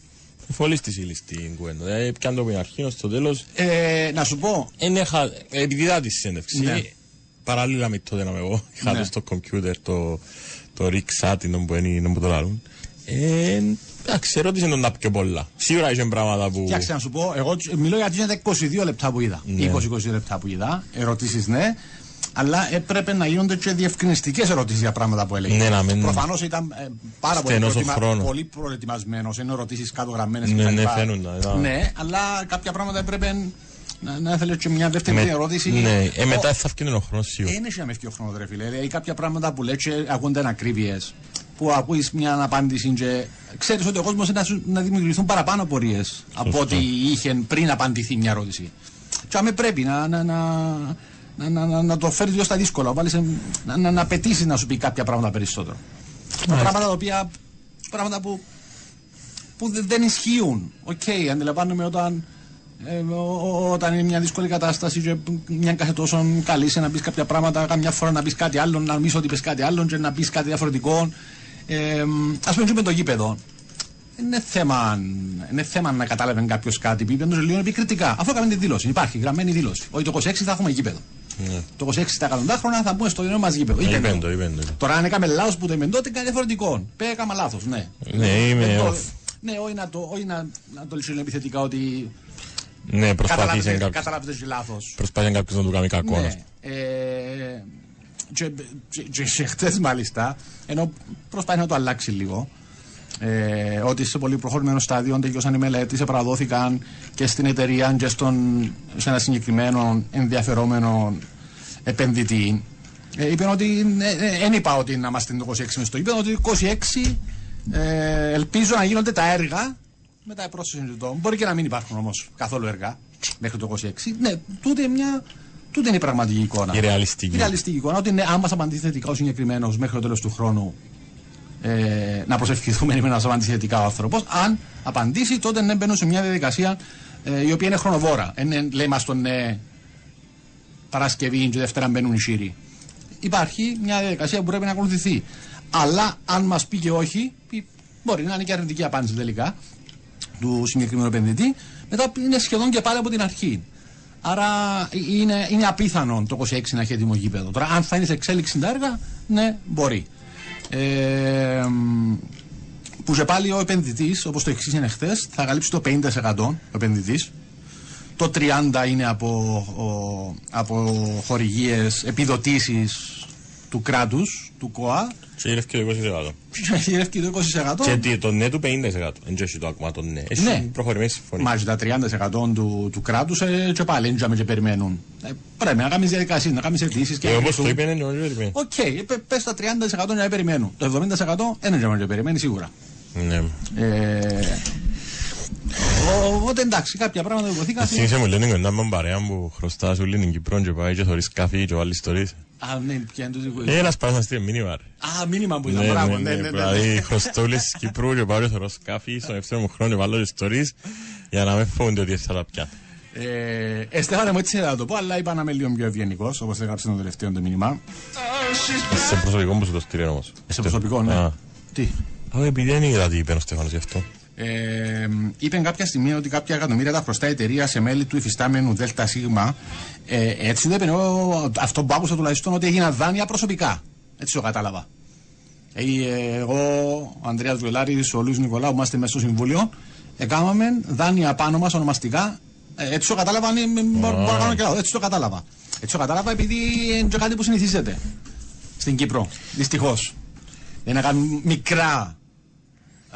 φωλής της ύλης στην κουβέντα. Δηλαδή πιάνε το από την αρχή ως το τέλος. ε, να σου πω, Είναι χα... Επειδή είδα τη συνέντευξη, Ναι. παράλληλα με τότε να με εγώ, <laughs> είχα Ναι. το στο κομπιούτερ το, το Rick Satin που είναι που το λαλούν. Ε, εντάξει, ερώτησε τον τα πιο πολλά. Σίγουρα είχε πράγματα που... Κοιτάξτε να σου πω, εγώ τ- μιλώ για τις 22 λεπτά που είδα. Ναι. 20-22 λεπτά που είδα. Ερωτήσεις ναι. Αλλά έπρεπε να γίνονται και διευκρινιστικές ερωτήσεις για πράγματα που έλεγε. Ναι, να μην- Προφανώς ήταν ε, πάρα πολύ, Στενός ο προετοιμα... χρόνος. πολύ προετοιμασμένος. Είναι ερωτήσεις κάτω γραμμένες. Ναι, ναι, φαίνονταν, ήταν. Ναι, αλλά κάποια πράγματα έπρεπε να, να ήθελε και μια δεύτερη με- ερώτηση. Ναι, ε, Ο- μετά θα φτιάξει ο χρόνος σίγουρα. δεν έχει να με φτιάξει ο χρόνος, ρε φίλε. Δηλαδή, κάποια πράγματα που λέει και ακούνται ανακρίβειες. Που ακούεις μια απάντηση και ξέρεις ότι ο κόσμος να, σου- να δημιουργηθούν παραπάνω απορίες από ό,τι είχε πριν απαντηθεί μια ερώτηση. Και άμα πρέπει να, να, να, να, να, να, να το φέρει λίγο στα δύσκολα, βάλεις, εν- να, να, να απαιτήσει να σου πει κάποια πράγματα περισσότερο. Πράγματα τα οποία. πράγματα που, που δεν- δεν ισχύουν. Οκ, αντιλαμβάνομαι όταν ε, ο- ο- όταν είναι μια δύσκολη κατάσταση και μια κάθε τόσο καλή σε να πεις κάποια πράγματα, καμιά φορά να πεις κάτι άλλο, να νομίζεις ότι πεις κάτι άλλο και να πεις κάτι διαφορετικό. Ε, Α πούμε και με το γήπεδο. Είναι θέμα, είναι θέμα να κατάλαβε κάποιος κάτι που είπε λίγο επικριτικά. Αφού έκαμε τη δήλωση. Υπάρχει γραμμένη δήλωση. Ότι το 26 θα έχουμε γήπεδο. Το 26 τα εκατοντάχρονα θα μπούμε στο νέο μας γήπεδο. Είπε Είπεν το. το, είπεν το. Τώρα αν έκαμε λάθος που το είπε τότε, κάνει διαφορετικό. Πέ, έκαμε λάθος, ναι. Ναι, είμαι Δεν το- off. Ναι, όχι να το, όχι να, να το λύσουν επιθετικά ότι Ναι, προσπαθήσε καταλάβετε κάποιος. καταλάβετε και λάθος. Προσπάθησε κάποιος να του κάνει κακό. Ναι. Ε, και, και, και, και χτες μάλιστα, ενώ προσπάθει να το αλλάξει λίγο, ε, ότι σε πολύ προχωρημένο στάδιο τελειώσαν οι μελέτες, επαραδόθηκαν και στην εταιρεία και στον, σε ένα συγκεκριμένο ενδιαφερόμενο επενδυτή. Ε, είπαν ότι δεν είπα ότι να είμαστε το 26 μες στο είπαν ότι το 26 ε, ελπίζω να γίνονται τα έργα με τα πρόσθεση συνειδητών. Μπορεί και να μην υπάρχουν όμως καθόλου έργα μέχρι το 26. Ναι, τούτε, μια, τούτε είναι η πραγματική εικόνα. Η ρεαλιστική. Η ρεαλιστική εικόνα. Ότι ναι, αν μα απαντήσει θετικά ο συγκεκριμένος μέχρι το τέλος του χρόνου, ε, να προσευχηθούμε να μα απαντήσει θετικά ο άνθρωπος. Αν απαντήσει, τότε ναι, μπαίνουν σε μια διαδικασία ε, η οποία είναι χρονοβόρα. Ε, ναι, λέει μας τον ναι, Παρασκευή και Δευτέρα μπαίνουν οι Σύριοι. Υπάρχει μια διαδικασία που πρέπει να ακολουθηθεί. Αλλά αν μας πει και όχι, πει- μπορεί να είναι και αρνητική απάντηση τελικά του συγκεκριμένου επενδυτή, μετά είναι σχεδόν και πάλι από την αρχή. Άρα ε, είναι, είναι απίθανο το 26 να έχει έτοιμο γήπεδο. Τώρα, αν θα είναι σε εξέλιξη τα έργα, ναι, μπορεί. Ε, μ, που και πάλι ο επενδυτής, όπως το εξήγησε χθες, θα καλύψει το 50% ο επενδυτής. Το 30% είναι από, ο, από χορηγίες, επιδοτήσεις του κράτους, του ΚΟΑ. Και γύρευε και το 20%. Και γυρεύει το 20%. Και τι, το ναι του 50%. Δεν έχει το ακόμα το ναι. Έχει Ναι. προχωρημένη συμφωνία. Μάλιστα, τα 30% του, του κράτους ε, και πάλι δεν και περιμένουν. Ε, πρέπει να κάνεις διαδικασίες, να κάνεις αιτήσεις και Ε, να όπως το εγκριθούν. είπε, είναι όχι περιμένει. Οκ, ε, πες πες τα 30% να περιμένουν. Το 70% δεν είναι να περιμένει σίγουρα. Ναι. Ε, ο- Οπότε εντάξει, κάποια πράγματα βοηθήκαν. Θυμήσε μου λένε κοντά με παρέα που χρωστά σου λένε Κυπρόν και πάει και θωρείς καφί και άλλες ιστορίες. Α, ναι, ποια είναι το Έλα σπάσα στη μήνυμα ρε. Α, μήνυμα που ήταν. Ναι, Μπράβο, ναι, ναι, ναι, ναι. ναι, Δηλαδή ναι. χρωστώ όλες τις Κυπρού και πάω και θωρώ σκάφη στον δεύτερο μου χρόνο και βάλω τις ιστορίες για να με φοβούνται ότι θα τα πιάνω. Ε, ε, Στέφανε μου έτσι θα το πω, αλλά είπα να είμαι λίγο πιο ευγενικός, όπως έγραψε το τελευταίο το μήνυμα. Σε προσωπικό μου σου το στείλει όμως. Σε προσωπικό, ναι. Α. Τι; Α, επειδή δεν είδα τι είπε ο Στέφανος γι' αυτό. Ε, είπε κάποια στιγμή ότι κάποια εκατομμύρια τα χρωστά η εταιρεία σε μέλη του υφιστάμενου ΔΣ. Ε, έτσι δεν είπε. εγώ, Αυτό που άκουσα τουλάχιστον ότι έγιναν δάνεια προσωπικά. Έτσι το κατάλαβα. Ε, ε, εγώ, ο Ανδρέας Βελάρη, ο Λουίς Νικολάου, που είμαστε μέσα στο συμβούλιο, έκαναμε δάνεια πάνω μας ονομαστικά. Ε, έτσι το κατάλαβα, αν ε, μπορώ μπορώ να κάνω και λάθος. Έτσι το κατάλαβα. Έτσι το κατάλαβα επειδή είναι και κάτι που συνηθίζεται στην Κύπρο. Δυστυχώς. Δεν είναι κάνουν μικρά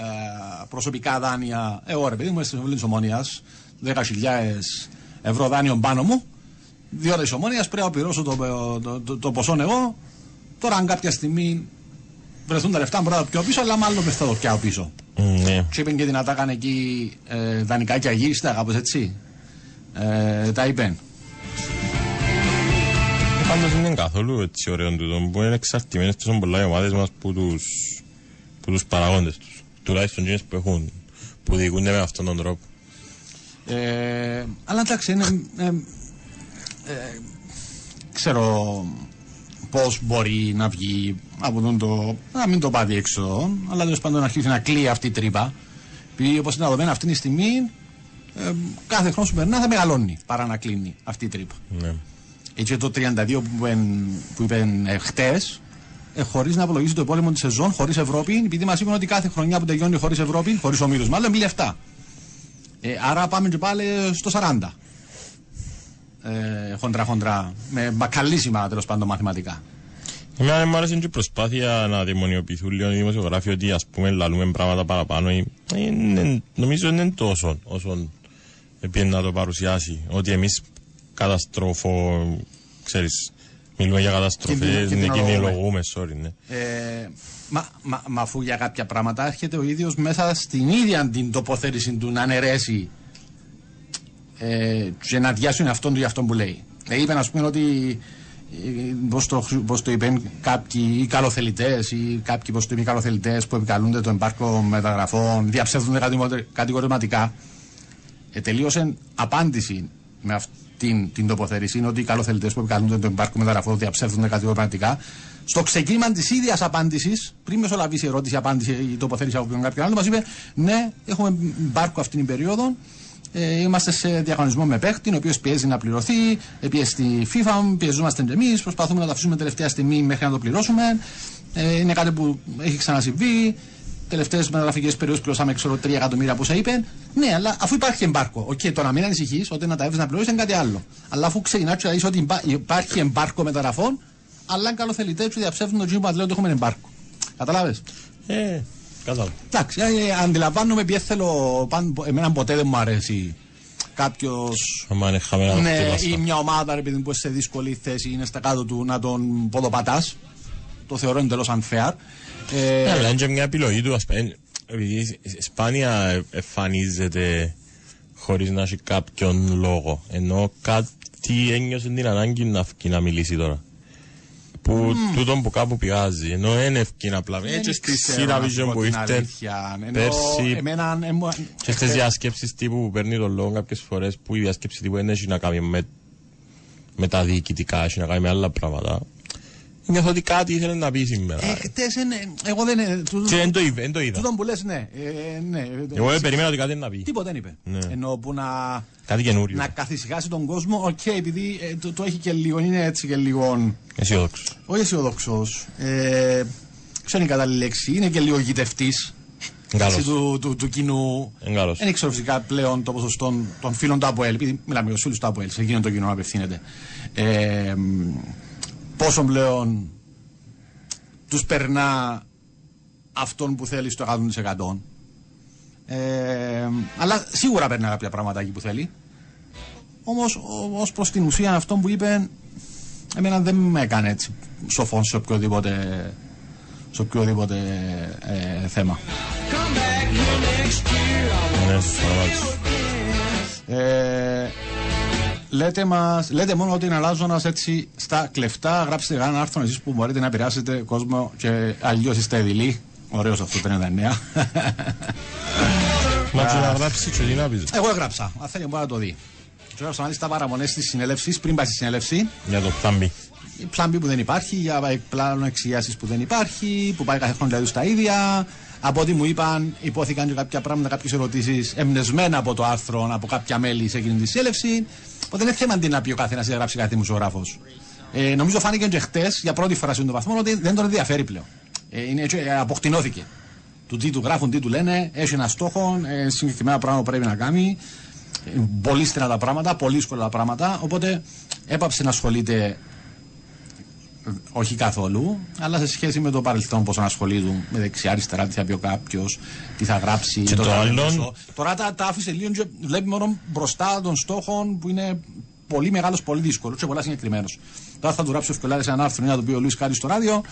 ε, προσωπικά δάνεια. Εγώ ρε παιδί μου, στη Συμβουλή της Ομόνια, 10.000 ευρώ δάνειο πάνω μου. Διότι της Ομόνια πρέπει να πληρώσω το, το, το, το ποσό εγώ. Τώρα, αν κάποια στιγμή βρεθούν τα λεφτά, μπορώ να τα πιω πίσω, αλλά μάλλον δεν θα το πιάω πίσω. Μ, Ναι. Και είπε και δυνατά κάνε εκεί ε, δανεικά και αγύριστα, κάπω έτσι; Ε, τα είπε. Πάντως δεν είναι καθόλου έτσι ωραίο τούτο που είναι εξαρτημένες τόσο πολλά οι ομάδες μας που τους, που τους παραγόντες τους. Τουλάχιστον εκείνες που έχουν, που διοικούνται με αυτόν τον τρόπο. Ε, αλλά εντάξει, είναι. Ε, ε, ξέρω πώς μπορεί να βγει από τον το. να μην το πάρει έξω, αλλά τέλος πάντων να αρχίσει να κλείει αυτή η τρύπα. Επειδή όπως είναι δεδομένο αυτή τη στιγμή, ε, κάθε χρόνο που περνά θα μεγαλώνει παρά να κλείνει αυτή η τρύπα. Ναι. Έτσι το 32 που είπεν, που είπεν ε, χτες, ε, χωρίς να απολογίσει το υπόλοιπο της σεζόν, χωρίς Ευρώπη, επειδή μας είπαν ότι κάθε χρονιά που τελειώνει χωρίς Ευρώπη, χωρίς ομίλου, μάλλον μπει λεφτά. Ε, άρα πάμε και πάλι στο 40. Ε, χοντρά χοντρά. Με μπακαλίσιμα τέλος πάντων μαθηματικά. Εμένα δεν μου άρεσε και η προσπάθεια να δαιμονιοποιηθούν λίγο οι δημοσιογράφοι ότι ας πούμε λαλούμε πράγματα παραπάνω. Ε, είναι- νομίζω δεν είναι τόσο όσο επειδή να το παρουσιάσει. Ότι εμείς καταστροφο, ξέρεις, μιλούμε για καταστροφές, Κινδυνο- ναι, κινδυνολογούμε. κινδυνολογούμε, sorry, ναι. Ε, μα, μα, μα αφού για κάποια πράγματα έρχεται ο ίδιος μέσα στην ίδια την τοποθέτηση του να αναιρέσει ε, και να διάσουν αυτόν του για αυτόν που λέει. Ε, είπε, ας πούμε, ότι ε, πώς το, χρη- πώς το είπαν κάποιοι οι καλοθελητές ή κάποιοι πώς το είπαν οι καλοθελητές που επικαλούνται το εμπάρκο μεταγραφών διαψεύδουν κατηγορη- κατηγορηματικά ε, τελείωσε απάντηση με αυτήν την τοποθέτηση είναι ότι οι καλοθελητές που επικαλούνται το εμπάρκο μεταγραφών διαψεύδουν κατηγορηματικά στο ξεκίνημα της ίδιας απάντησης, πριν μεσολαβήσει η ερώτηση, η απάντηση, η τοποθέτηση από κάποιον άλλον, μας είπε ναι, έχουμε μπάρκο αυτήν την περίοδο Ε, είμαστε σε διαγωνισμό με παίχτη, ο οποίος πιέζει να πληρωθεί, ε, πιέζει στη FIFA, πιεζόμαστε εμείς, προσπαθούμε να το αφήσουμε τελευταία στιγμή μέχρι να το πληρώσουμε. Ε, είναι κάτι που έχει ξανασυμβεί. Τελευταίες μεταγραφικές περιόδους πληρώσαμε ξέρω 3 εκατομμύρια πόσα είπε. Ναι, αλλά αφού υπάρχει εμπάρκο. Οκ, okay, το να μην ανησυχείς ότι να τα έβει να πληρώσεις είναι κάτι άλλο. Αλλά αφού ξεκινάς και δει ότι υπά- υπάρχει εμπάρκο μεταγραφών, αλλά αν καλοθελητές του διαψεύδουν τον τζίμπο λέω ότι έχουμε εμπάρκο. Καταλάβει. Ε, κατάλαβα. Εντάξει, ε, αντιλαμβάνομαι ποιο θέλω. παν- Εμένα ποτέ δεν μου αρέσει κάποιο. Άμα είναι χαμένα Ναι, τα ή φτύλαστα. μια ομάδα επειδή που είναι σε δύσκολη θέση είναι στα κάτω του να τον ποδοπατάς. Το θεωρώ εντελώς unfair. Ε, Ναι, αλλά είναι και μια επιλογή του, ας πούμε, επειδή σπάνια εμφανίζεται χωρίς να έχει κάποιον λόγο. Ενώ κάτι ένιωσε την ανάγκη να φύγει να μιλήσει τώρα. Που τούτον που κάπου πηγάζει. Ενώ δεν ευκεί απλά. δεν Έτσι στη ξέρω να σου Σίραβιζον πω που την ήρθε αλήθεια. Ενώ πέρσι Εμένα, ε, μου- και στις διασκέψεις τύπου που παίρνει τον λόγο κάποιες φορές που η διασκέψη τύπου δεν έχει να κάνει με, με τα διοικητικά, έχει να κάνει με άλλα πράγματα. Νιώθω ότι κάτι ήθελε να πει σήμερα. Ε, χτες είναι- εγώ δεν. ε, τούτο- Και δεν το είδα. δεν το είδα. Τούτον που λες, ναι. ε, ναι. Εγώ Ε, ε, περίμενα ότι κάτι να πει. Τίποτα δεν είπε. Ναι. Ενώ που να, Κάτι καινούριο. να καθησυχάσει τον κόσμο, οκ, επειδή ε, το, το έχει και λίγο, είναι έτσι και λίγο. Αισιόδοξος. Όχι αισιόδοξος. Ε, ξέρω είναι η κατάλληλη λέξη. Είναι και λίγο γητευτής Καλώς. του, του, του κοινού. Είναι καλός. Δεν ξέρω φυσικά πλέον το ποσοστό των φίλων του ΑΠΟΕΛ, επειδή μιλάμε για τους φίλους του ΑΠΟΕΛ, σε εκείνον το κοινό απευθύνεται. Ε, μ, πόσο πλέον τους περνά αυτόν που θέλει στο 100%. Ε, αλλά σίγουρα περνά κάποια πράγματα εκεί που θέλει. Όμως, ως προς την ουσία, αυτό που είπε, εμένα δεν με έκανε έτσι σοφόν σε οποιοδήποτε, σε οποιοδήποτε ε, θέμα. Come back here next year. I Ναι, φανάτης. Ε, λέτε, μας, λέτε μόνο ότι είναι αλλάζοντα έτσι στα κλεφτά. Γράψτε ένα άρθρο εσείς που μπορείτε να επηρεάσετε κόσμο και αλλιώς είστε δειλοί. Ωραίος αυτό το 39. Μα και να γράψει και τι να πεις. Εγώ έγραψα. Αν θέλει μπορεί να το δει. Και έγραψα μάλιστα παραμονές της συνέλευσης πριν πάει στη συνέλευση. Για το πλάμπι. Η πλάν B που δεν υπάρχει, για πλάνο εξηγιάσει που δεν υπάρχει, που πάει κάθε χρόνο δηλαδή στα ίδια. Από ό,τι μου είπαν, υπόθηκαν και κάποια πράγματα, κάποιες ερωτήσεις εμπνευσμένα από το άρθρο, από κάποια μέλη σε εκείνη τη σύλληψη. Οπότε δεν είναι θέμα τι να πει ο καθένας ή να γράψει κάτι δημοσιογράφος. Ε, νομίζω φάνηκε και χτες για πρώτη φορά σε τον βαθμό ότι δεν τον ενδιαφέρει πλέον. Ε, είναι, έτσι, ε, αποκτηνώθηκε. Του τι του γράφουν, τι του λένε, έχει ένα στόχο, ε, συγκεκριμένα πράγματα που πρέπει να κάνει. Ε, πολύ στενά τα πράγματα, πολύ δύσκολα τα πράγματα. Οπότε έπαψε να ασχολείται όχι καθόλου, αλλά σε σχέση με το παρελθόν πώ ασχολείται με δεξιά-αριστερά, τι θα πει ο κάποιος, τι θα γράψει. Και το θα άλλο- γράψω. Τώρα τα, τα άφησε λίγο και βλέπει μόνο μπροστά των στόχων που είναι πολύ μεγάλος, πολύ δύσκολος και πολλά συγκεκριμένος. Τώρα θα του γράψει ο Ευκολάρη ένα άρθρο ή να το πει ο Λουίς κάτι στο ράδιο.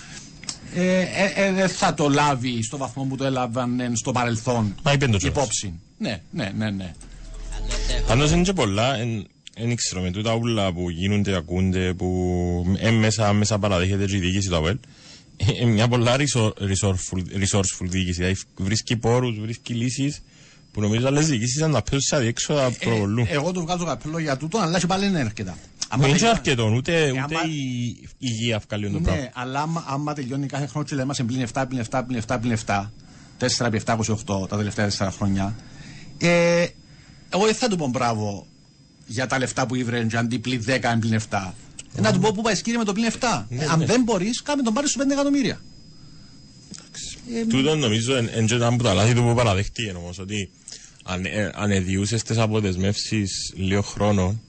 Ε, ε, ε, δεν θα το λάβει στο βαθμό που το έλαβαν ε, στο παρελθόν. Μα είπε το κιόλας. υπόψη. Ναι, ναι, ναι, ναι. Πάντως είναι και πολλά, δεν ξέρω με τούτα ούλα που γίνονται, ακούνται, που ε, μέσα, μέσα παραδέχεται και η διοίκηση του ΑΒΕΛ. Ε, μια πολλά resor- resourceful, resourceful διοίκηση, δηλαδή βρίσκει πόρους, βρίσκει λύσεις που νομίζω άλλες διοικήσεις αν τα πέσουν σε αδιέξοδα προβολούν. Ε, εγώ του βγάζω καπέλο για τούτο, αλλά και πάλι είναι αρκετά. Μα είναι και τελειώνει- αρκετό, ούτε, Ε, ούτε άμα- η η υγεία αυκαλεί το πράγμα. Ναι, αλλά άμα, άμα τελειώνει κάθε χρόνο και λέμε πλην 7, πλην 7, πλην 7, πλην 7, 4 επί 7, 28 τα τελευταία 4 χρόνια, ε, εγώ δεν θα του πω μπράβο για τα λεφτά που ήβρε και αντί πλην 10 εν πλην 7. Ε, να του πω που πάει σκύρι με το πλην 7. Ναι, Ε, αν ναι. δεν μπορείς, κάμε τον πάρει στου 5 εκατομμύρια. Ε, Τούτο νομίζω εν και ήταν από τα λάθη του που παραδέχτηκε όμως ότι αν, ε, αν εδιούσες τις αποδεσμεύσεις λίγο χρόνο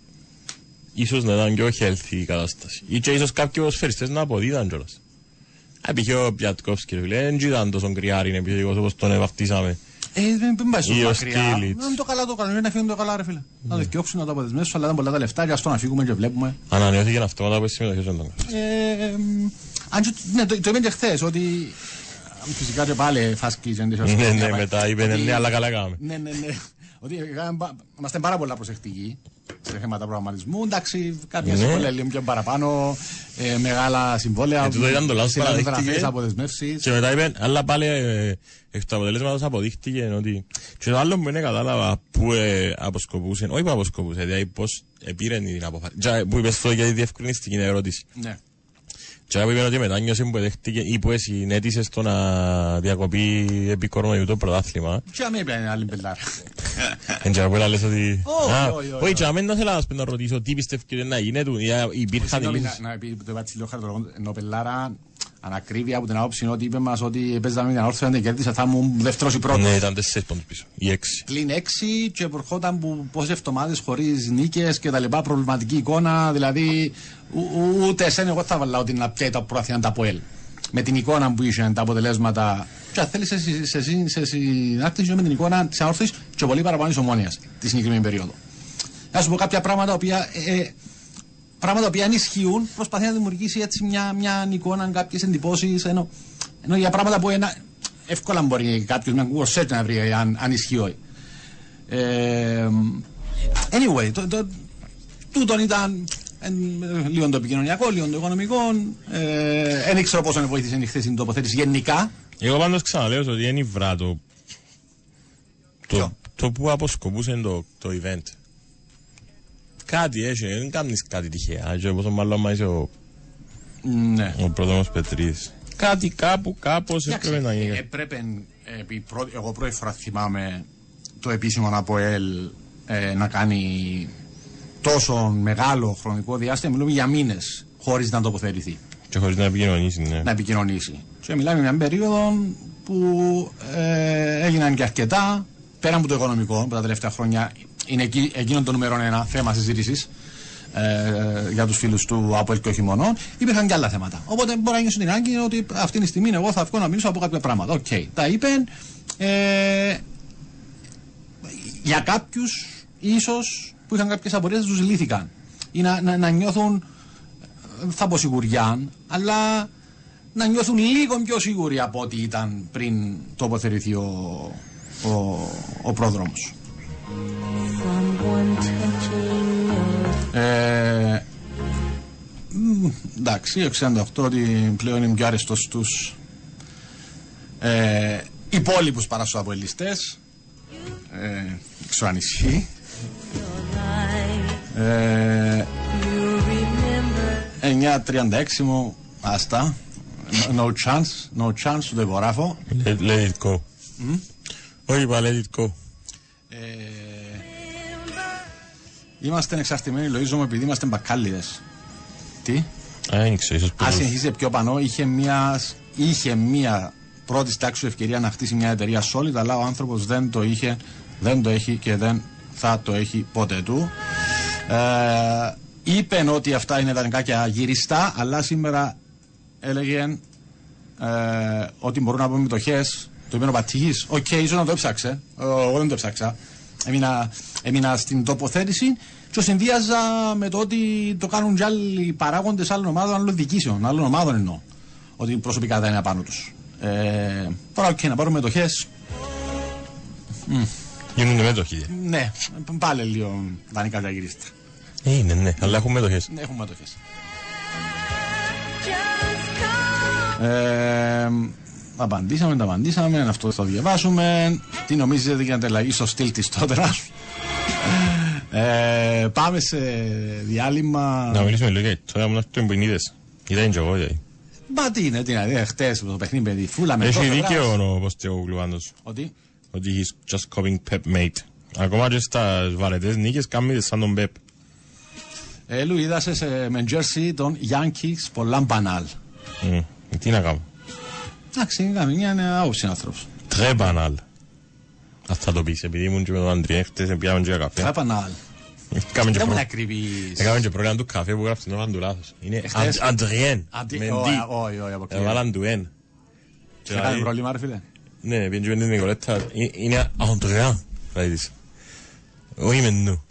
ίσως να ήταν πιο healthy η κατάσταση. Ή και ίσως κάποιοι ποδοσφαιριστές να αποδίδαν κιόλας. Επί ο Πιατκόφσκι ρε φίλε, δεν ήταν τόσο κρυάρι επιθετικός όπως τον βαφτίσαμε. Ε, δεν δεν πάει στο Ή ο μακριά. Στίλιτς. Να είναι το καλά το καλό, να φύγουν το καλά, ρε φίλε. Να το διώξουν, να το αποδεσμεύσουν, αλλά ήταν πολλά τα λεφτά, για αυτό να φύγουμε και βλέπουμε. Ανανεώθηκε αυτόματα από τις συμμετοχές των τον Ε, μ, αν και- ναι, το, το είπε και χθες ότι. Φυσικά και πάλι φάσκεις δεν Ναι, ναι, μετά είπε, ναι, ναι, αλλά καλά κάναμε. Ναι, ναι, ναι. Ότι έκαναμε πα- είμαστε πάρα πολλά προσεκτικοί σε θέματα προγραμματισμού. Εντάξει, κάποια Ναι. συμβόλαια λίγο πιο παραπάνω, ε, μεγάλα συμβόλαια. Ε, τούτο ήταν το λάθος που συνεργασίες, παραδέχτηκε. αποδεσμεύσεις. Και μετά είπε, αλλά πάλι ε, εκ του αποτελέσματος αποδείχτηκε ότι και το άλλο που δεν κατάλαβα που ε, αποσκοπούσε, όχι που αποσκοπούσε, δηλαδή πώς επήρε την αποφάση. Και Που είπες αυτό για τη διευκρινιστική ερώτηση. Ναι. Και που είπε ότι μετά νιώσε που δέχτηκε ή που συνέτησε στο να διακοπεί επί κορονοϊού το πρωτάθλημα. Και αμήν είπε άλλη μπελάρα. Εν τζάρα που λες ότι... Όχι, Α, όχι, όχι, Όχι, και αμένα θέλω να σου να ρωτήσω τι πιστεύεις ότι να γίνεται, ή υπήρχαν Συγγνώμη, λύσεις. να, να πει το είπα λίγο χαρακτηριστικό. Ενώ πελάρα ανακρίβεια από την άποψη είναι ότι είπε μας ότι παίζαμε με την ανόρθωση δεν κέρδισα θα ήμουν δεύτερος ή πρώτος. Ναι, ήταν τέσσερις πόντους πίσω, ή έξι. Πλην έξι και προχώταν που πόσες εβδομάδες χωρίς νίκες και τα λοιπά, προβληματική εικόνα, δηλαδή ου- ου- ούτε εσένα εγώ θα βάλω ότι να πιέει τα πρόθυνα τα ΠΟΕΛ. Με την εικόνα που είχε τα αποτελέσματα και αν θέλεις σε, συ- σε, συ- σε συνάρτηση με την εικόνα της ανόρθωσης και πολύ παραπάνω της ομόνιας τη συγκεκριμένη περίοδο. Να σου πω κάποια πράγματα οποία ε, πράγματα που αν ισχύουν, προσπαθεί να δημιουργήσει έτσι μια, μια εικόνα, κάποιες εντυπώσεις. Ενώ, ενώ για πράγματα που ένα, εύκολα μπορεί κάποιος με Google search να βρει αν, αν ισχύει όχι. Ε, anyway, το, το, τούτον ήταν εν, λίγο το επικοινωνιακό, λίγο το οικονομικό. Ε, δεν ήξερα πόσο βοήθησε η χθεσινή τοποθέτηση γενικά. Εγώ πάντως ξαναλέω ότι είναι βρά το, το, Ποιο; το που αποσκοπούσε το, το event. Κάτι έχει, δεν κάνεις κάτι τυχαία. Και πόσο μάλλον άμα είσαι ο, Ναι. ο πρόδρομος Πετρίδης. Κάτι κάπου, κάπως Εντάξει, έπρεπε να ε, γίνει. Έπρεπε, ε, επί πρω- εγώ πρώτη φορά θυμάμαι το επίσημο ΑΠΟΕΛ ε, να κάνει τόσο μεγάλο χρονικό διάστημα, μιλούμε για μήνες, χωρίς να τοποθετηθεί, Και χωρίς να επικοινωνήσει, ναι. να επικοινωνήσει. Και μιλάμε για μια περίοδο που ε, έγιναν και αρκετά, πέρα από το οικονομικό, που τα τελευταία χρόνια είναι εκεί, εκείνο το νούμερο ένα θέμα συζήτησης ε, για τους φίλους του ΑΠΟΕΛ και όχι μόνο, υπήρχαν και άλλα θέματα. Οπότε μπορεί να νιώσουν την ανάγκη ότι αυτή τη στιγμή εγώ θα βγω να μιλήσω από κάποια πράγματα. Οκ, τα είπε. Ε, για κάποιους, ίσως που είχαν κάποιες απορίες, τους λύθηκαν. Ή να, να, να νιώθουν, ε, θα πω σιγουριά, αλλά να νιώθουν λίγο πιο σίγουροι από ό,τι ήταν πριν τοποθετηθεί ο, ο, ο πρόδρομος. Someone touching your Ε, μ, εντάξει, 68 ότι πλέον είμαι πιο άρεστος στους ε, υπόλοιπους παρά στου αποελιστές. Ε, ξέρω αν ισχύει. Life. Ε, You remember 9.36 μου, άστα. No chance, no chance, το υπογράφω. Let, let it go. Όχι, είπα let it go. Ε, είμαστε εξαρτημένοι, Λοίζο μου, επειδή είμαστε μπακάλιδες. Τι; Α, δεν ξέρω, ίσως Αν πετούς. συνεχίσει πιο πανώ, είχε μια, είχε μια πρώτη τάξη ευκαιρία να χτίσει μια εταιρεία solid, αλλά ο άνθρωπος δεν το είχε, δεν το έχει και δεν θα το έχει ποτέ του. Ε, είπε ότι αυτά είναι δανεικά και αγύριστα, αλλά σήμερα έλεγε ε, ότι μπορούν να πούμε μετοχές. Το είπε ο Πατήγη. Οκ, ίσω να το έψαξε. Ε, Εγώ δεν το έψαξα. Έμεινα, έμεινα στην τοποθέτηση και το συνδύαζα με το ότι το κάνουν και άλλοι παράγοντες άλλων ομάδων, άλλων διοικήσεων, άλλων ομάδων εννοώ. Ότι προσωπικά δεν είναι απάνω τους. Ε, τώρα, οκ, να πάρουμε μετοχές. Γίνονται μέτοχοι. Ναι, πάλι λίγο δανεικά τζι αγύριστα. Ε, Είναι, ναι, αλλά έχουν μετοχές. Ναι, έχουμε μετοχές. just come. Ε, απαντήσαμε, τα απαντήσαμε, αυτό θα το διαβάσουμε. Τι νομίζετε για την αλλαγή στο στυλ της τότε. Ε, πάμε σε διάλειμμα. Να μιλήσουμε λίγο για τώρα μου να έρθουν που είναι είδες. Ήταν και εγώ, δηλαδή. Μα τι είναι, τι είναι, χτες το παιχνίδι με τη φούλα με Έχει τόσο δίκαιο βράδυ. ο Ποστιόγλου πάντως. Ότι; Ότι he's just copying Pep mate; Ακόμα και στα βαρετές νίκες κάνει σαν τον Pep. ε, Λου, είδασες σε, με jersey των Yankees πολλά μπανάλ. Μμ, Τι να κάνω. Εντάξει, είναι μια άποψη άνθρωπος. Τρε μπανάλ. Ας θα το πεις, επειδή ήμουν και με τον Αντριέ χτες, πιάμε και καφέ. Θα μπανάλ. Κάμε και Δεν μου προ- ακριβεί. Έκαμε και πρόγραμμα του καφέ που γράψε το όνομα του λάθος. Είναι Εχθές- Αντριέν. Αντί- Με όχι, D. όχι, όχι, αποκλείεται. Έβαλαν του N. Και Έκανε λέει- πρόβλημα, ρε φίλε. Ναι, πήγαινε και με την Νικολέτα. Ε- Είναι Αντριάν. Δηλαδή της. Όχι με νου.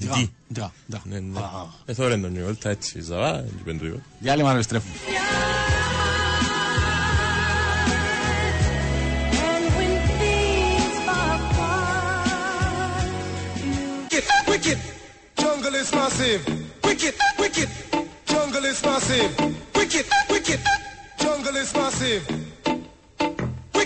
Ντρά, Τι; ντρά, ντρά. Ναι, ναι. Α, Ε, θόρεν τον Νικολέτα έτσι. Ζαβά, και πέντου εγώ. Διάλειμμα, ρε, στρέφουμε. And when things fall apart, you Wicked, wicked, jungle is massive. Wicked, wicked, jungle is massive. Wicked, wicked, jungle is massive.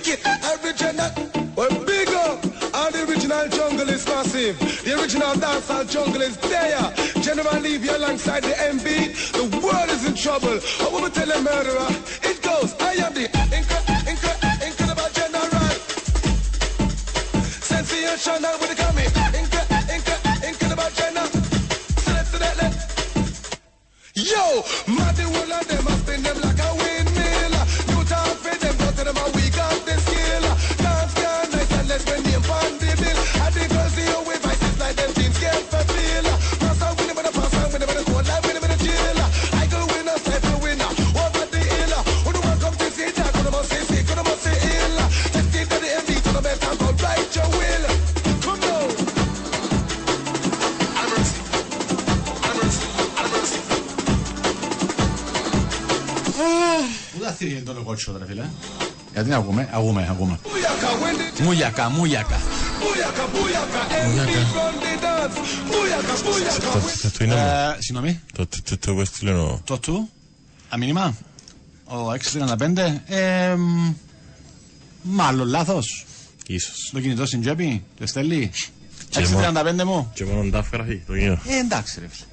wicked, every genre. Well, big up. And the original jungle is massive. The original dancehall jungle is there. General Levy alongside the MB. The world is in trouble. I will tell a murderer. It goes, I am the incredible, incredible, incredible general. Sensational with the coming. Yo, Marty, one of them, I spin them like a run the dance. Booyaka, booyaka. Το- το- Το είναι μου. Ε, Συγγνώμη, Το- το- το- το που έστειλε ο... το του, αμήνυμα, ο 635, ε, μ, μάλλον λάθος. Ίσως. Το κινητό στην τσέπη, το στέλνει. Και μόνο- 635 μου. Και μόνο τα γραφεί το κοινό. Ε, εντάξει ρε φίλε.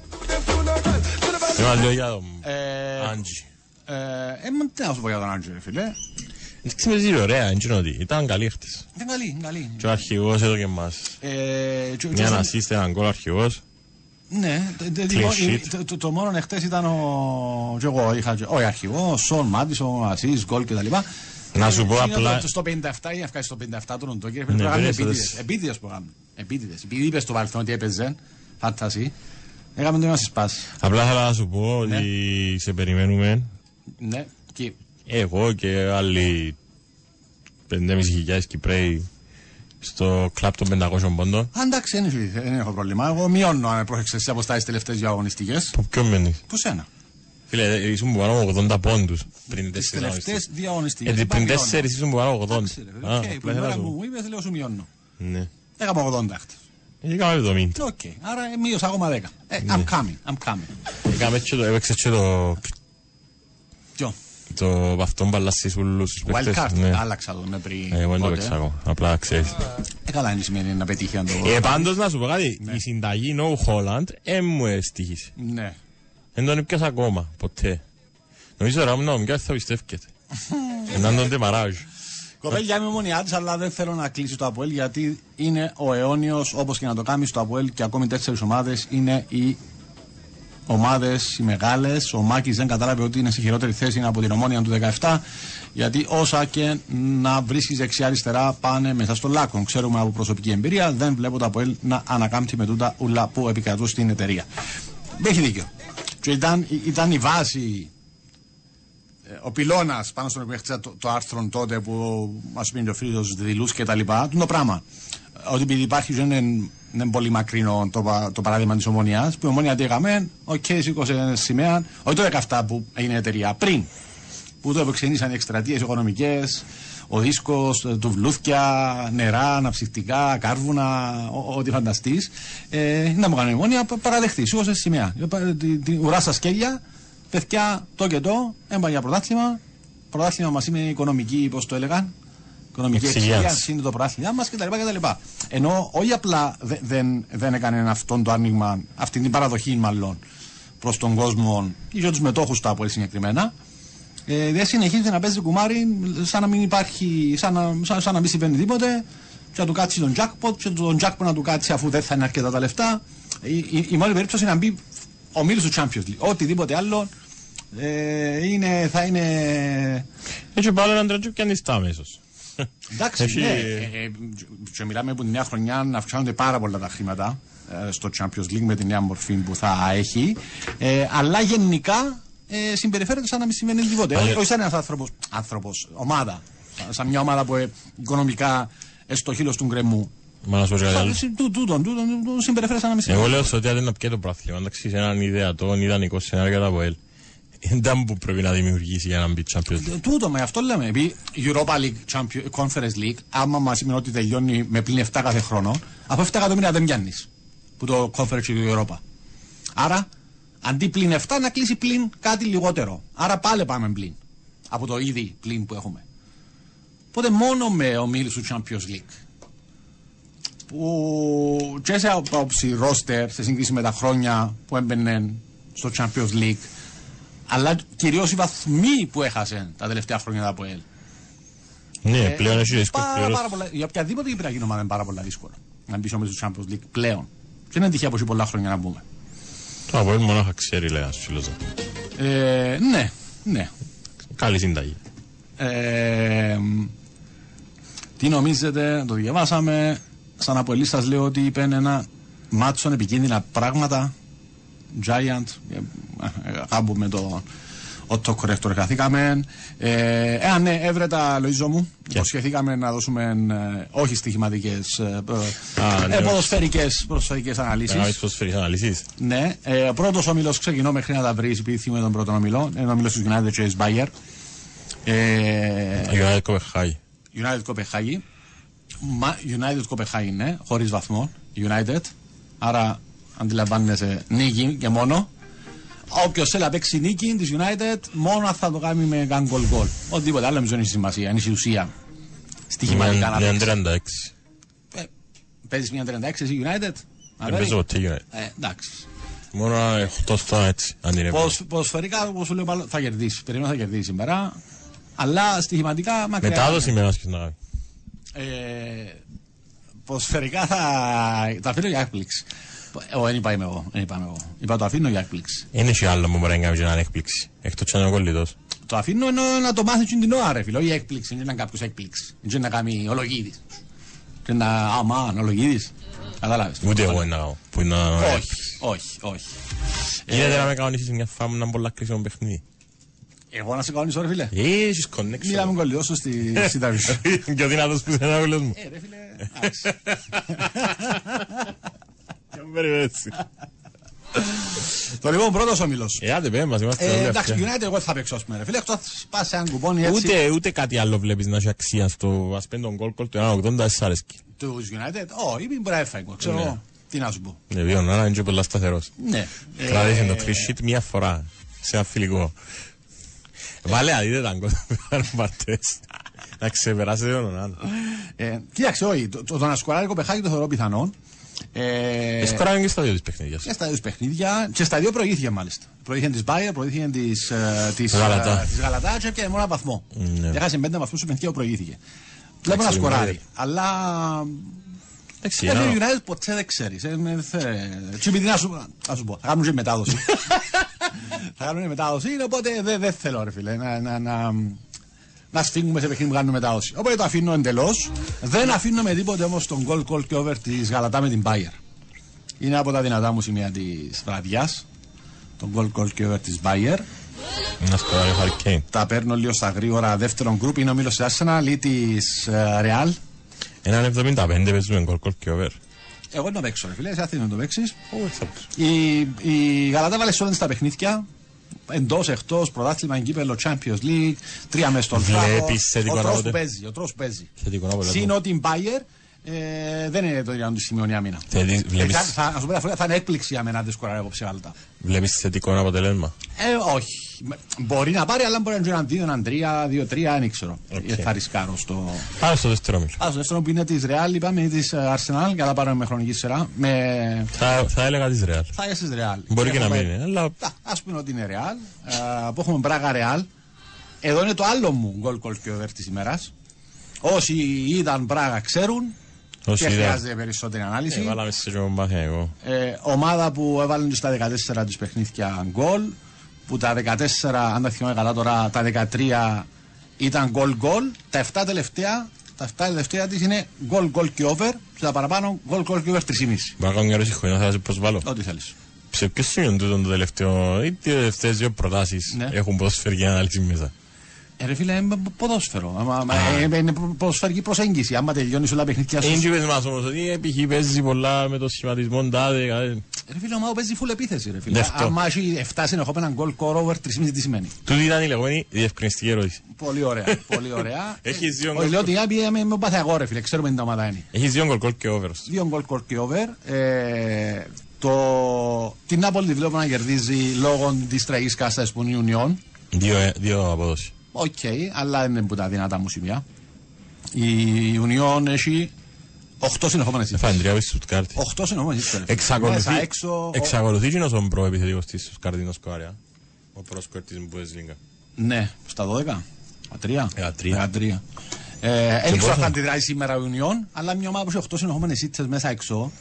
Ένα λίγο για τον Ε, Άντζι. Ε, ε, μα τι να σου πω για τον Άντζο ρε φίλε. Δεν ξεμεζεί ωραία, δεν ξέρω τι. Ήταν καλή χτες. Είναι καλή, είναι καλή. Και ο αρχηγός έδωκε μας Ε, και- μια και- ανασύστε, έναν κόλ αρχηγός. Ναι, το- το- Clean το- sheet. το- το- το μόνο εχθές ήταν ο. και εγώ είχα. και- Όχι, αρχηγός, Σον Μάντισον, Ασίς, γκολ κτλ. Να σου πω Είναι απλά- το- Στο 57 ή να στο 57 του Ροντό, κύριε Ναι, Πρέπει να κάνουμε περίμενε, επίτηδες. δες. Επίτηδες που κάνουμε. Επίτηδες. Επειδή είπες στο παρελθόν ότι έπαιζε, fantasy. Έκαμε το να σπάσει. Απλά θέλω να σου πω ότι σε περιμένουμε Ναι, και εγώ και άλλοι 5.500 Κυπρέοι στο κλαπ των 500 πόντων. Α, εντάξει, δεν έχει- δεν έχω πρόβλημα. Εγώ μειώνω αν πρόσεξες τις αποστάσεις τελευταίες δύο αγωνιστικές. Που ποιον μένεις. Που σένα. Φίλε, ήσουν που πάνω από 80 πόντους πριν Τις τέσσερις τελευταίες αγωνιστικές. δύο Ε, αγωνιστικές. πριν Είπα, μειώνω. τέσσερις ήσουν που πάνω από 80. Εντάξει, ρε, φίλε, Α, οκ, απλά Που η ήθελα ώρα να σου που πω. μου είπες, λέω σου μειώνω. Ναι. Έκαμε 80 χτες. Είχαμε 70. Οκ, άρα ε, μείωσα ακόμα 10. Ε, Ναι. I'm coming, I'm coming. Έκαμε και το, έπαιξες και το, Ποιο, το αυτόν μπαλασσίς ούλους τους wild παίχτες. card, Ναι. άλλαξα το με πριν. Ε, Εγώ δεν το πότε. παίξα ακόμα. Απλά ξέρεις. Ε, καλά είναι σημαίνει να πετύχει αν το... Ε, πάντως να σου πω κάτι. Ναι. Η συνταγή No Holland ε μου εστίχησε. Ναι. Δεν τον έπιασα ακόμα, ποτέ. Νομίζω τώρα μου να θα πιστεύκεται. Έναν τον τεμαράζ. Κοπέλια είμαι μονιά της, αλλά δεν θέλω να κλείσει το Αποέλ γιατί είναι ο αιώνιος, όπως και να το κάνεις στο Αποέλ και ακόμη τέσσερις ομάδες, είναι οι ομάδες οι μεγάλες. Ο Μάκης δεν κατάλαβε ότι είναι σε χειρότερη θέση από την ομόνια του 17, γιατί όσα και να βρίσκει δεξιά-αριστερά πάνε μέσα στο λάκκο. Ξέρουμε από προσωπική εμπειρία, δεν βλέπω το Αποέλ να ανακάμπτει με τούτα ούλα που επικρατούν στην εταιρεία. Έχει δίκιο. Και ήταν, ήταν η βάση ε, ο πυλώνας πάνω στον οποίο έχτισα το, το άρθρο τότε που μα πει ο φίλο δηλού και τα λοιπά, το πράγμα. Ότι επειδή υπάρχει δεν είναι, δεν είναι πολύ μακρινό το, πα- το παράδειγμα της Ομόνοιας, που η Ομόνοια τι έκαμε, οκ, σήκωσε σημαία, όχι το 17 που έγινε η εταιρεία, πριν. Που το ξεκίνησαν οι εκστρατείες οικονομικές, ο δίσκος, τουβλούθκια, νερά, αναψυκτικά, κάρβουνα, ο- ό,τι φανταστείς. Ε, να μου κάνει η ομονία, πα- παραδεχτεί, σήκωσε σημαία. Ε, πα- Την την ουρά στα σκέλια, παιδιά, το και το, έμπα για πρωτάθλημα. Πρωτάθλημα μας είναι οικονομική, πώς το έλεγαν. Οικονομική Εξυγίανση. εξυγίανση είναι το πρωτάθλημα μας κτλ. κτλ. Ενώ όχι απλά δε- δεν, δεν έκανε αυτό το άνοιγμα, αυτή την παραδοχή μάλλον προς τον κόσμο ή για τους μετόχους του Apple συγκεκριμένα, ε, δεν συνεχίζει να παίζει κουμάρι σαν να μην υπάρχει, σαν να, σαν, σαν να μην συμβαίνει τίποτε και να του κάτσει τον jackpot και τον jackpot να του κάτσει αφού δεν θα είναι αρκετά τα λεφτά. Η, η, η μόνη περίπτωση είναι να μπει ο μίλος του Champions League. Οτιδήποτε άλλο ε, είναι, θα είναι Έτσι πάλι έναν τρέτσο και ανιστά αμέσως. Εντάξει, Έχει- ναι. Ε, ε, και μιλάμε από τη νέα χρονιά να αυξάνονται πάρα πολλά τα χρήματα ε, στο Champions League με τη νέα μορφή που θα έχει. Ε, αλλά γενικά ε, συμπεριφέρεται σαν να μην συμβαίνει τίποτε. Παλιά- Όχι σαν ένας άνθρωπο, άνθρωπος, ομάδα. Σαν, σαν μια ομάδα που ε, οικονομικά ε, στο χείλος του γκρεμού. Μα να σου πω κάτι άλλο. Σαν- Τούτον, τούτον, τούτον, τούτον συμπεριφέρεται σαν να μην συμβαίνει. Εγώ λέω στο ότι αν δεν πιέτο το πράθλημα, εντάξει, σε έναν ιδεατό, ιδανικό σενάριο για τα ΑΠΟΕΛ. Δεν που πρέπει να δημιουργήσει για να μπει Champions League. Ε, Τούτο, με αυτό λέμε. Επειδή Europa League, Champions, Conference League, άμα μας σημαίνει ότι τελειώνει με πλήν 7 κάθε χρόνο, από 7 εκατομμύρια δεν πιάνεις. Που το Conference και το Europa. Άρα, αντί πλήν 7, να κλείσει πλήν κάτι λιγότερο. Άρα πάλι πάμε πλήν. Από το ήδη πλήν που έχουμε. Οπότε μόνο με ομίλους του Champions League. Που και σε άποψη ρόστερ σε σύγκριση με τα χρόνια που έμπαινε στο Champions League αλλά κυρίως οι βαθμοί που έχασε τα τελευταία χρόνια από ΕΛ. Ναι, πλέον έχει ρίσκο Πάρα, πλήρως. πάρα πολλά, για οποιαδήποτε κυπριακή ομάδα είναι πάρα πολύ δύσκολο να μπει όμως στο Champions League πλέον. Και είναι τυχαία από πολλά χρόνια να μπούμε. Το ΑΠΟΕΛ μονάχα ξέρει, λέει ένας φίλος. μου. Ε, ναι, ναι. Καλή συνταγή. Ε, τι νομίζετε, το διαβάσαμε. Σαν απολύ σας λέω ότι είπε ένα μάτσον επικίνδυνα πράγματα. Giant, ε, ε, κάπου με το Otto Corrector καθήκαμε. Ε, ε, ναι, έβρετα Λοίζο μου. Υποσχεθήκαμε να δώσουμε ε, όχι στοιχηματικές, ε, Α, ε, ναι. ε, ποδοσφαιρικές, ποδοσφαιρικές αναλύσεις. Να κάνεις προσφέρεις αναλύσεις. Ναι, ε, ο πρώτος όμιλος ξεκινώ μέχρι να τα βρει, επειδή θυμούμαι τον πρώτο όμιλο. Είναι ο όμιλος του United και τη Bayer. Ε, United Κοπεχάγη. United Κοπεχάγη. Μα- United Κοπεχάγη ναι, χωρίς βαθμό. United. Άρα αντιλαμβάνεσαι νίκη και μόνο. Όποιος θέλει να παίξει νίκη της United, μόνο αν θα το κάνει με καν γκολ γκολ. Οτιδήποτε άλλο νομίζω είναι η σημασία, είναι η ουσία. Στοιχηματικά να Μια παίξεις. 36. Ε, Παίζεις μια 36 εσύ United; Δεν Αδέρφη; παίζω ποτέ United. Ε, εντάξει. Μόνο 8 στα έτσι, αν είναι. Ποδοσ- Ποδοσφαιρικά, όπως σου λέω, πάλι θα κερδίσεις. Περιμένω θα κερδίσεις σήμερα. Αλλά στοιχηματικά μακριά. Μετάδοση με ένας και να κάνει. Ε, ποδοσφαιρικά θα το αφήνω για έκπληξη. Εγώ δεν είπα είμαι εγώ. Δεν είπα είμαι εγώ. Είπα το αφήνω για έκπληξη. Είναι και άλλο που μπορεί να κάνει και να είναι έκπληξη. Εκτός και να είναι κολλητός. Το αφήνω ενώ να το μάθει και την ώρα, ρε φίλο. Όχι έκπληξη. Δεν είναι κάποιος έκπληξης. Δεν είναι να κάνει ολογίδης. Και να. Αμάν, ολογίδης. Κατάλαβε. Ούτε εγώ είναι να κάνω. Που είναι να... Όχι, όχι, όχι. Γίνεται να με κανονίσεις μια φάμου να πολλά κρίσιμο παιχνίδι. Εγώ να σε κανονίσω, ρε φίλε. Ε, Έχεις connection. Μιλάμε κολλιώσω στη συνταγή. <laughs> Και ο δυνατός που δεν είναι μου. Ε, ρε φίλε. <laughs> εντάξει. Και μου περιμένει έτσι. Το λοιπόν πρώτος όμιλος. Ε, άντε πέ μας, είμαστε Ε, όλοι εντάξει, αυτοί. United εγώ δεν θα παίξω, ας πούμε, ρε φίλε. Εκτός αν πας σε έναν κουπόνι έτσι. Ούτε, ούτε κάτι άλλο βλέπεις να έχει αξία στο ας πέντε τον γκολ κολ του 1.80 σ' αρέσκει. Του United. Όχι, μην μπορεί να έφαγε. Ξέρω Ναι. εγώ. Τι να σου πω. Ναι, δύο να είναι και πολλά σταθερός. Ναι. Κράτησε Ε, το clean sheet μία φορά σε ένα φιλικό. Βάλε αδείτε τα γκολ που κάνουν παρτές. Να ξεπεράσετε τον άλλο. ε, Κοίταξε, όχι. Το, το, το να σκοράρει κοπεχάκι το θεωρώ πιθανό. Ε, Εσκοράνε και στα δύο της παιχνίδια. και στα δύο παιχνίδια και στα δύο προηγήθηκε μάλιστα. Προηγήθηκε της Μπάιερ, προηγήθηκε της της, Γαλατά. ε, της Γαλατά και έπιανε μόνο ένα βαθμό. Ναι. Έχασε πέντε βαθμούς στο παιχνίδι που προηγήθηκε. Βλέπω να Εντάξει, σκοράρει. United. Αλλά Εντάξει, Ε, ένα- το United ποτέ δεν ξέρεις. Έτσι επειδή να σου, να σου πω, θα κάνουν και μετάδοση. <laughs> θα κάνουν και μετάδοση, οπότε δεν δεν θέλω ρε φίλε να, να, να, να σφίγγουμε σε παιχνίδι που κάνουν μετάδοση. Οπότε το αφήνω εντελώς. Δεν αφήνω με τίποτε όμως τον goal call και over της Γαλατά με την Bayer. Είναι από τα δυνατά μου σημεία της βραδιάς. Τον goal call και over της Bayer. Να σκοράρει ο Harry Kane. Τα παίρνω λίγο στα γρήγορα. Δεύτερον γκρουπ είναι ο Μίλος Arsenal ή της Real. Έναν 75 παίζουμε γκολ κολ και over. Εγώ να παίξω, ρε φίλε. Εσύ θέλει να το παίξεις. Όχι, θα πω. Η, η Γαλατά βάλε σε όλα τα παιχνίδια. Εντός, εκτός, πρωτάθλημα, κύπελο, Champions League, τρία μες στον Βλέπεις θετικό Ο τρόπος που αποτέλεσμα. παίζει. Ο τρόπος που παίζει. Θετικό αποτέλεσμα. Συν ότι η Bayer ε, δεν είναι το ίδιο να τους σημειώνει άμυνα. Θετι- Ε, βλέπεις- θα, θα, να σου πω, θα είναι έκπληξη για μένα αν δεν σκοράρει απόψε Γαλατά. Βλέπεις θετικό αποτέλεσμα. Ε, όχι. Μπορεί να πάρει, αλλά μπορεί να είναι έναν δύο, έναν τρία, δύο, τρία, δεν ξέρω. Οκ. Ε, Θα ρισκάρω στο. Πάμε στο δεύτερο μήλο. Α, στο δεύτερο που είναι της Real, είπαμε, ή της Arsenal, για να πάρουμε με χρονική σειρά. Με... Θα, θα έλεγα της Real. Θα είσαι Real. Μπορεί και να Έχουμε- μην είναι, αλλά Α πούμε ότι είναι Real. ε, που έχουμε Μπράγα Real. Εδώ είναι το άλλο μου γκολ κολ και over της ημέρας. Όσοι είδαν Μπράγα ξέρουν. όσοι και είδα. χρειάζεται περισσότερη ανάλυση. Ε, Βάλαμε σε και μάθημα εγώ. Ε, ομάδα που έβαλαν στα 14 τους παιχνίδια γκολ. Που τα 14, αν τα θυμάμαι καλά τώρα, τα 13 ήταν γκολ γκολ. Τα 7 τελευταία, τα 7 τελευταία της είναι γκολ γκολ και over. Και τα παραπάνω γκολ γκολ και over 3,5. Μπορεί να κάνω μια ερώτηση χωρίς να σε προσβάλλω. Ό,τι θέλεις. Σε ποιο σημείο τούτο το τελευταίο, ή τι τελευταίες δύο προτάσεις Ναι. έχουν ποδοσφαιρική ανάλυση μέσα. Ε, ρε φίλε, είναι ποδόσφαιρο. Άμα- άμα- ε, Είναι ποδοσφαιρική προσέγγιση. Άμα τελειώνει όλα τα παιχνίδια σου. Είναι και πες μας όμως ότι επιχεί παίζεις πολλά με το σχηματισμό τάδε. Κάτι. Ρε φίλε, ο Μάου παίζει full επίθεση. Ρε φίλε. Δεύτερο. Άμα έχει 7 συνεχόμενα γκολ core over 3,5 τι σημαίνει. Τούτη ήταν η λεγόμενη διευκρινιστική ερώτηση. Πολύ ωραία. πολύ ωραία. <laughs> Έχεις δύο Όχι, γκολ. λέω ότι η με με πάθει εγώ, ρε φίλε. Ξέρουμε την ομάδα είναι. Έχεις δύο γκολ και over. Δύο γκολ core και over. Ε, το... Την Νάπολη τη βλέπω να κερδίζει λόγω της τραγικής κάστα που είναι η Union. Δύο, ε, δύο απόδοση. Οκ, αλλά δεν είναι που τα δυνατά μου σημεία. Η Union έχει 8 συνεχόμενες Έφανε τρία πίσω στο Στουτκάρτη. 8 συνεχόμενες Εξακολουθεί, Μέσα, έξω. εξακολουθεί και ο προεπιθετικός της Στουτκάρτης να σκοάρια. Ο πρόσκορ της Μπουεσλίγκα. Ναι, στα 12. 13. 13. 13. Ε, δεν ξέρω πόσο- αν θα αντιδράσει σήμερα η Union, αλλά μια ομάδα που έχει 8 συνεχόμενες ήττε μέσα έξω.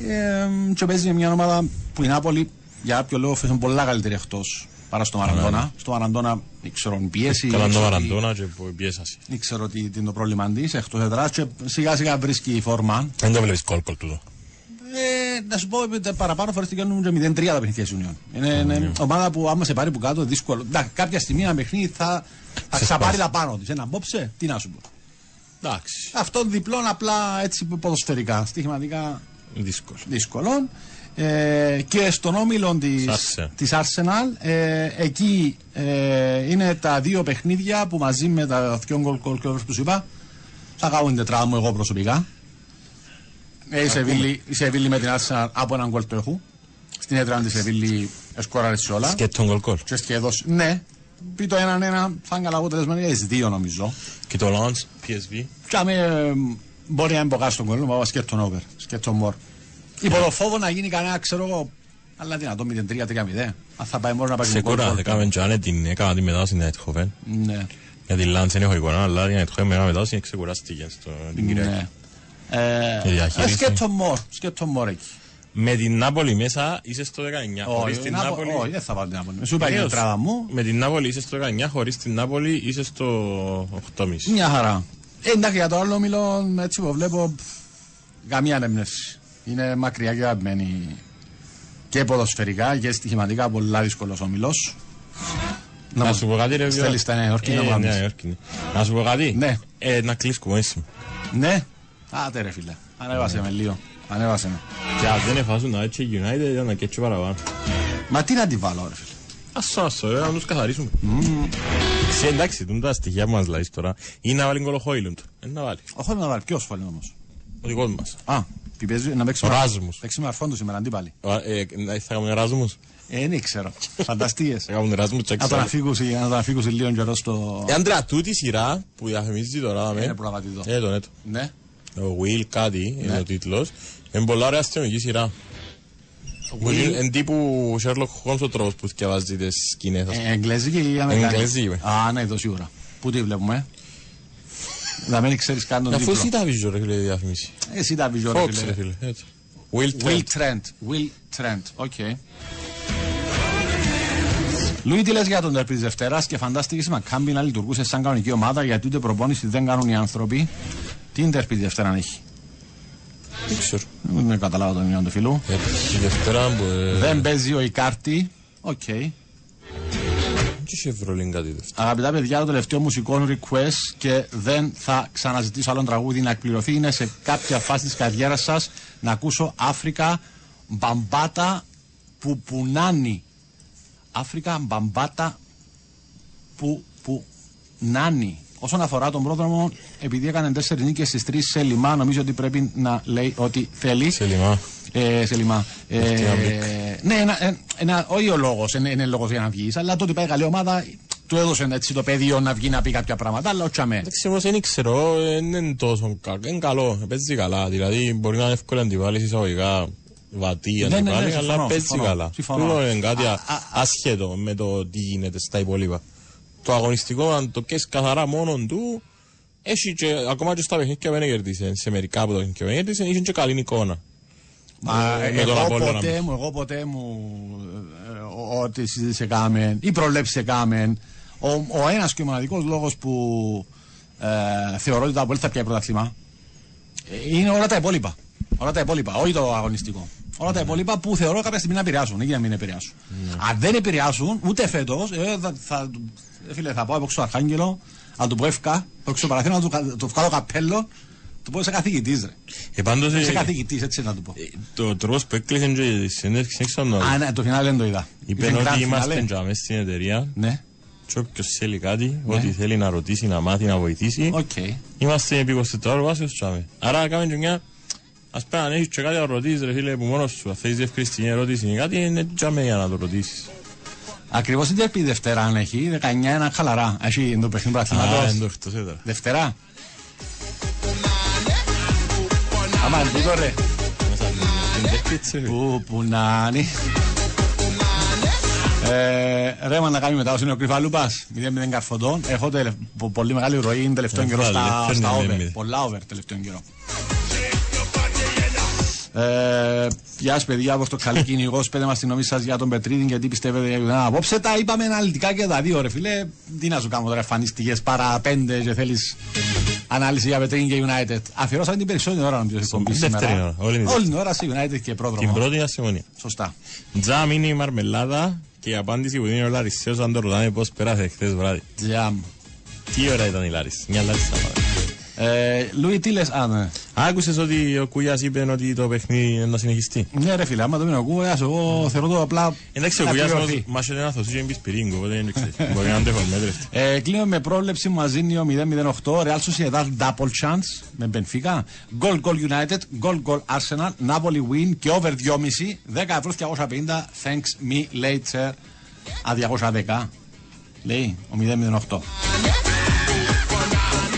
Ε, και παίζει με μια ομάδα που η Νάπολη για κάποιο λόγο φέρνει πολλά καλύτερη εκτός παρά στο Μαραντόνα. Στο Μαραντόνα δεν ξέρω αν πίεση. Καλά δεν το ξέρω τι- Μαραντόνα και που πιέσασαι. Δεν ξέρω τι, τι είναι το πρόβλημα της εκτός εδρά και σιγά σιγά βρίσκει η φόρμα. Δεν το βλέπεις κόλ κόλ τούτο. Ε, να σου πω ε, παραπάνω φορές τελειώνουν και 0-3 τα παιχνίδια της Union. Είναι, είναι ομάδα που άμα σε πάρει που κάτω δύσκολο. Εντάξει, κάποια στιγμή ένα παιχνίδι θα, θα Σε ξαπάρει σπάσει. τα πάνω της. Ένα μπόψε, τι να σου πω. Εντάξει. Αυτό διπλών απλά έτσι ποδοσφαιρικά, στοιχηματικά Δύσκολο. Δύσκολο. Ε, και στον όμιλο της, Arsenal. της Arsenal, ε, εκεί ε, είναι τα δύο παιχνίδια που μαζί με τα δύο γκολ γκολ γκολ που σου είπα θα κάνουν τετρά μου εγώ προσωπικά. Ε, η, Σεβίλη, η Σεβίλη με την Arsenal από έναν γκολ το έχω. Στην έδρα της Σεβίλη εσκόραρε σε όλα. Και τον γκολ γκολ. Και σχεδόν, ναι, πει το έναν ένα θα είναι καλά αποτελεσμα για τις δύο νομίζω. Και το Lance, PSV. Και άμε, ε, μπορεί να είναι μποκά στον κόλλο, αλλά σκέτον over, σκέτον more. Υπό το φόβο να γίνει κανένα, ξέρω εγώ, αλλά δυνατό 0-3-3-0. Αν θα πάει μόνο να πάει Σε κούρα, έκαμε και αν την έκανα τη μετάδοση στην Eindhoven. Ναι. Για την Lance δεν έχω εικόνα, αλλά την Eindhoven με μετάδοση ξεκουράστηκε στην Κυριακή. ναι. Η Ε, διαχείριση. σκέτον more, σκέτον more εκεί. Με την Νάπολη μέσα είσαι στο 19. Χωρίς Όχι, την Νάπο- Νάπολη. όχι, δεν θα πάω την Νάπολη. Σου είπα η Βεβαίως. τετράδα μου, Με την Νάπολη είσαι στο 19, χωρίς την Νάπολη είσαι στο 8,5. μια χαρά. Ε, εντάξει, για το άλλο μιλώ, έτσι που βλέπω, πφ, καμία ανέμνευση. Είναι μακριά και αγαπημένη και ποδοσφαιρικά και στοιχηματικά πολλά δύσκολος ο μιλός. Να σου πω κάτι ρε Βιώτη. Στέλνεις τα Νέα Υόρκη να Ε, μου κάνεις. Νέα Υόρκη, ναι. Να σου πω κάτι. Ναι. Ε, να κλείσκουμε εσύ. Ναι. Άτε ρε φίλε. Ανέβασε με λίγο. Ανέβασε με. Και αν δεν εφάσουν να έτσι United για να κέτσι παραπάνω. Μα τι να τη βάλω ρε φίλε. Ας το, ας το, ε, να τους καθαρίσουμε. Σε εντάξει, τούν τα στοιχεία που μας λάζεις τώρα. Ή να βάλει κολοχόιλουντ. Ε, να βάλει. Όχι να βάλει. Ποιος φόλει όμως; Ο δικός μας. Α, τι παίζει να παίξει Ο με- Ράσμους. Παίξει με αρφόντους σήμερα αντίπαλοι. Α, ε, ε, Θα κάνουμε Εράσμους. Ε, δεν ξέρω. <laughs> Φανταστείες. Θα κάνουμε Εράσμους και Να τον αφήγουσει, να τον αφήγουσει λίγο καιρό στο... Ε, Άντρα, τούτη η σειρά που διαφημίζει τώρα, Είναι με. προγραμματιτό. Ε, τον έτο. Ναι. Ο Will κάτι Ναι. είναι ο τίτλος. Είναι πολλά ωραία αστυνομική σειρά. Που είναι εν τύπου Sherlock Holmes ο τρόπος που διαβάζει τις σκηνές. ας πούμε. Ε, Εγγλέζικη ή Αμερικάνικη; Εγγλέζικη. Α, ναι, το σίγουρα. Πού τη βλέπουμε; Να μην ξέρεις καν τον Αφού τίτλο. εσύ τα βίζω ρε φίλε διαφημίσει. Εσύ τα βίζω ρε Fox ρε φίλε. φίλε. έτσι. Will Will Trent. Trent. Will Trent. Οκ. Λουί, τι λες για τον τερπί της Δευτέρας και φαντάστηκες με κάμπι να λειτουργούσε σαν κανονική ομάδα γιατί ούτε προπόνηση δεν κάνουν οι άνθρωποι. Τι τερπί της Δευτέρα έχει; Δεν ξέρω. Δεν καταλάβω τον μήνυμα του φίλου. Ε, Η Δευτέρα που... ε, Δεν παίζει ο Ικάρτη. Οκ. Τι είχε Ευρωλίγκα τη Δευτέρα. Αγαπητά παιδιά, το τελευταίο μουσικό request και δεν θα ξαναζητήσω άλλο τραγούδι να εκπληρωθεί. Είναι σε κάποια φάση της καριέρας σας να ακούσω Αφρικα Μπαμπάτα που πουνάνει. Αφρικα Μπαμπάτα που πουνάνει. Όσον αφορά τον πρόδρομο, επειδή έκανε τέσσερις νίκες στις τρεις σε λιμά, νομίζω ότι πρέπει να λέει ότι θέλει. Σε λιμά. Ε, σε λιμά. Ε, Μοχτιάμπικ. ναι, ένα, ε, ένα, όχι ο λόγος, είναι, είναι λόγος για να βγεις, αλλά το ότι πάει καλή ομάδα του έδωσε έτσι το πεδίο να βγει να πει κάποια πράγματα, αλλά όχι αμέ. Εντάξει, όμως δεν ξέρω, ε, δεν είναι τόσο καλό. Είναι καλό, παίζει καλά. Δηλαδή μπορεί να είναι εύκολο να αντιβάλλεις εισαγωγικά βατή Ναι, ναι, ναι, αντιβάλλει, συμφωνώ, αλλά παίζει συμφωνώ, καλά. συμφωνώ. Τούτο είναι κάτι Α, α- α, α. άσχετο με το τι γίνεται στα υπόλοιπα. Το αγωνιστικό, αν το πιέσεις καθαρά μόνον του, έχει και, ακόμα και στα παιχνίδια που δεν κερδίσε, σε μερικά από τα παιχνίδια που δεν κερδίσε, είχε και καλή εικόνα. Μα, Ε, με τον εγώ Απόλλωνα. ποτέ μου, εγώ ποτέ μου, ε, ε, ό,τι συζήτησε κάμεν ή προβλέψει κάμεν, ο, ο ένας και ο μοναδικός λόγος που ε, θεωρώ ότι το Απόλυτα θα πιάει πρωταθλήμα ε, είναι όλα τα υπόλοιπα. Όλα τα υπόλοιπα, όχι το αγωνιστικό. Όλα τα υπόλοιπα που θεωρώ κάποια στιγμή να επηρεάσουν ή για να μην επηρεάσουν. Αν δεν επηρεάσουν, ούτε φέτος, ε, θα, θα, ε, φίλε, θα πάω από στο Αρχάγγελο, να του πω ευκά, από στο Παραθένο, να του, κα- του βγάλω καπέλο, του πω είσαι καθηγητής, ρε. Ε, πάντως, Είσαι ε, καθηγητής, έτσι να του πω. ε, το τρόπος που έκλεισε και η συνέντευξη, δεν ξέρω να Α, ναι, το φινάλε δεν το είδα. Είπε Είχε grand ότι είμαστε φινάλε. για μέσα στην εταιρεία Ναι, και όποιος θέλει κάτι, ό,τι θέλει να ρωτήσει, να μάθει, να βοηθήσει, οκ. Είμαστε επί 24 ώρες βάσεως τσάμε. Άρα κάνουμε και μια... Ας πούμε αν έχεις και κάτι να ρωτήσεις ρε φίλε που μόνος σου, αν θέλεις διευκριστική ερώτηση ή κάτι, είναι τσάμε για να το ρωτήσεις. Ακριβώς την Τερπή Δευτέρα αν έχει, 19 ένα χαλαρά. Έχει το παιχνίδι Α, πρωταθλήματος. είναι το εκτός έδρα. Δευτέρα. Άμα τούτο ρε. Μέσα στην τέτοια έτσι, ρε. Που που να είναι. Ε, ρέμα να κάνει μετά, είναι ο Κρυφαλούπας, 0-0 καρφωτών. Έχω τελε, πο- πολύ μεγάλη ροή τελευταίο Ε, καιρό βάλε, στα, φέρνε στα με over. μηδέν. Πολλά over τελευταίο καιρό. Ε, Γεια σας, παιδιά, από το καλή κυνηγό. <laughs> Πέτε μας τη γνώμη σας για τον Πετρίδη, γιατί πιστεύετε για τον Απόψε τα είπαμε αναλυτικά και τα δύο, ρε φιλέ. Τι να σου κάνω τώρα, εμφανίστηκε παρά πέντε και θέλεις ανάλυση για Πετρίδη και United. Αφιερώσαμε την περισσότερη ώρα νομίζω στην εκπομπή δεύτερη σήμερα. ώρα, όλη την Όλη την ώρα σε United και πρόδρομο. Την πρώτη ασυμφωνία. Σωστά. Τζαμ είναι η μαρμελάδα και η απάντηση που δίνει ο Λαρισαίος αν το ρωτάνε πώς πέρασε χθες βράδυ. Τζαμ. Τι ώρα ήταν η Λάρισα, μια Λάρισα. Πάντα. Ε, Λουί, τι λες, α, ναι. Άκουσες ότι ο Κουγιάς είπε ότι το παιχνίδι είναι να συνεχιστεί; Ναι, ρε φίλε, άμα το μην ακούω, εγώ θεωρώ το απλά. Εντάξει, ο να Κουγιάς πληρωθεί. όμως μας είναι ένας θοσί και εμπείς πυρίγκο, οπότε δεν ξέρεις. <laughs> Μπορεί να αντέχω μέτρες. Ε, κλείνω με πρόβλεψη που μας δίνει ο 0-0-8 Real Sociedad double chance με Benfica Goal Goal United, Goal Goal Arsenal Napoli win και over 2,5 10 ευρώς 250 Thanks me later Α 210 Λέει ο 0-0-8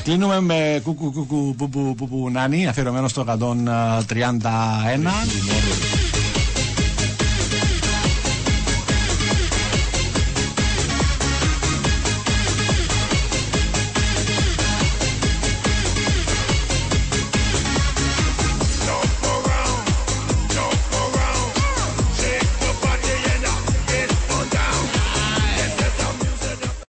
Κλείνουμε με κουκου κουκου που που που που νάνι αφιερωμένο στο 131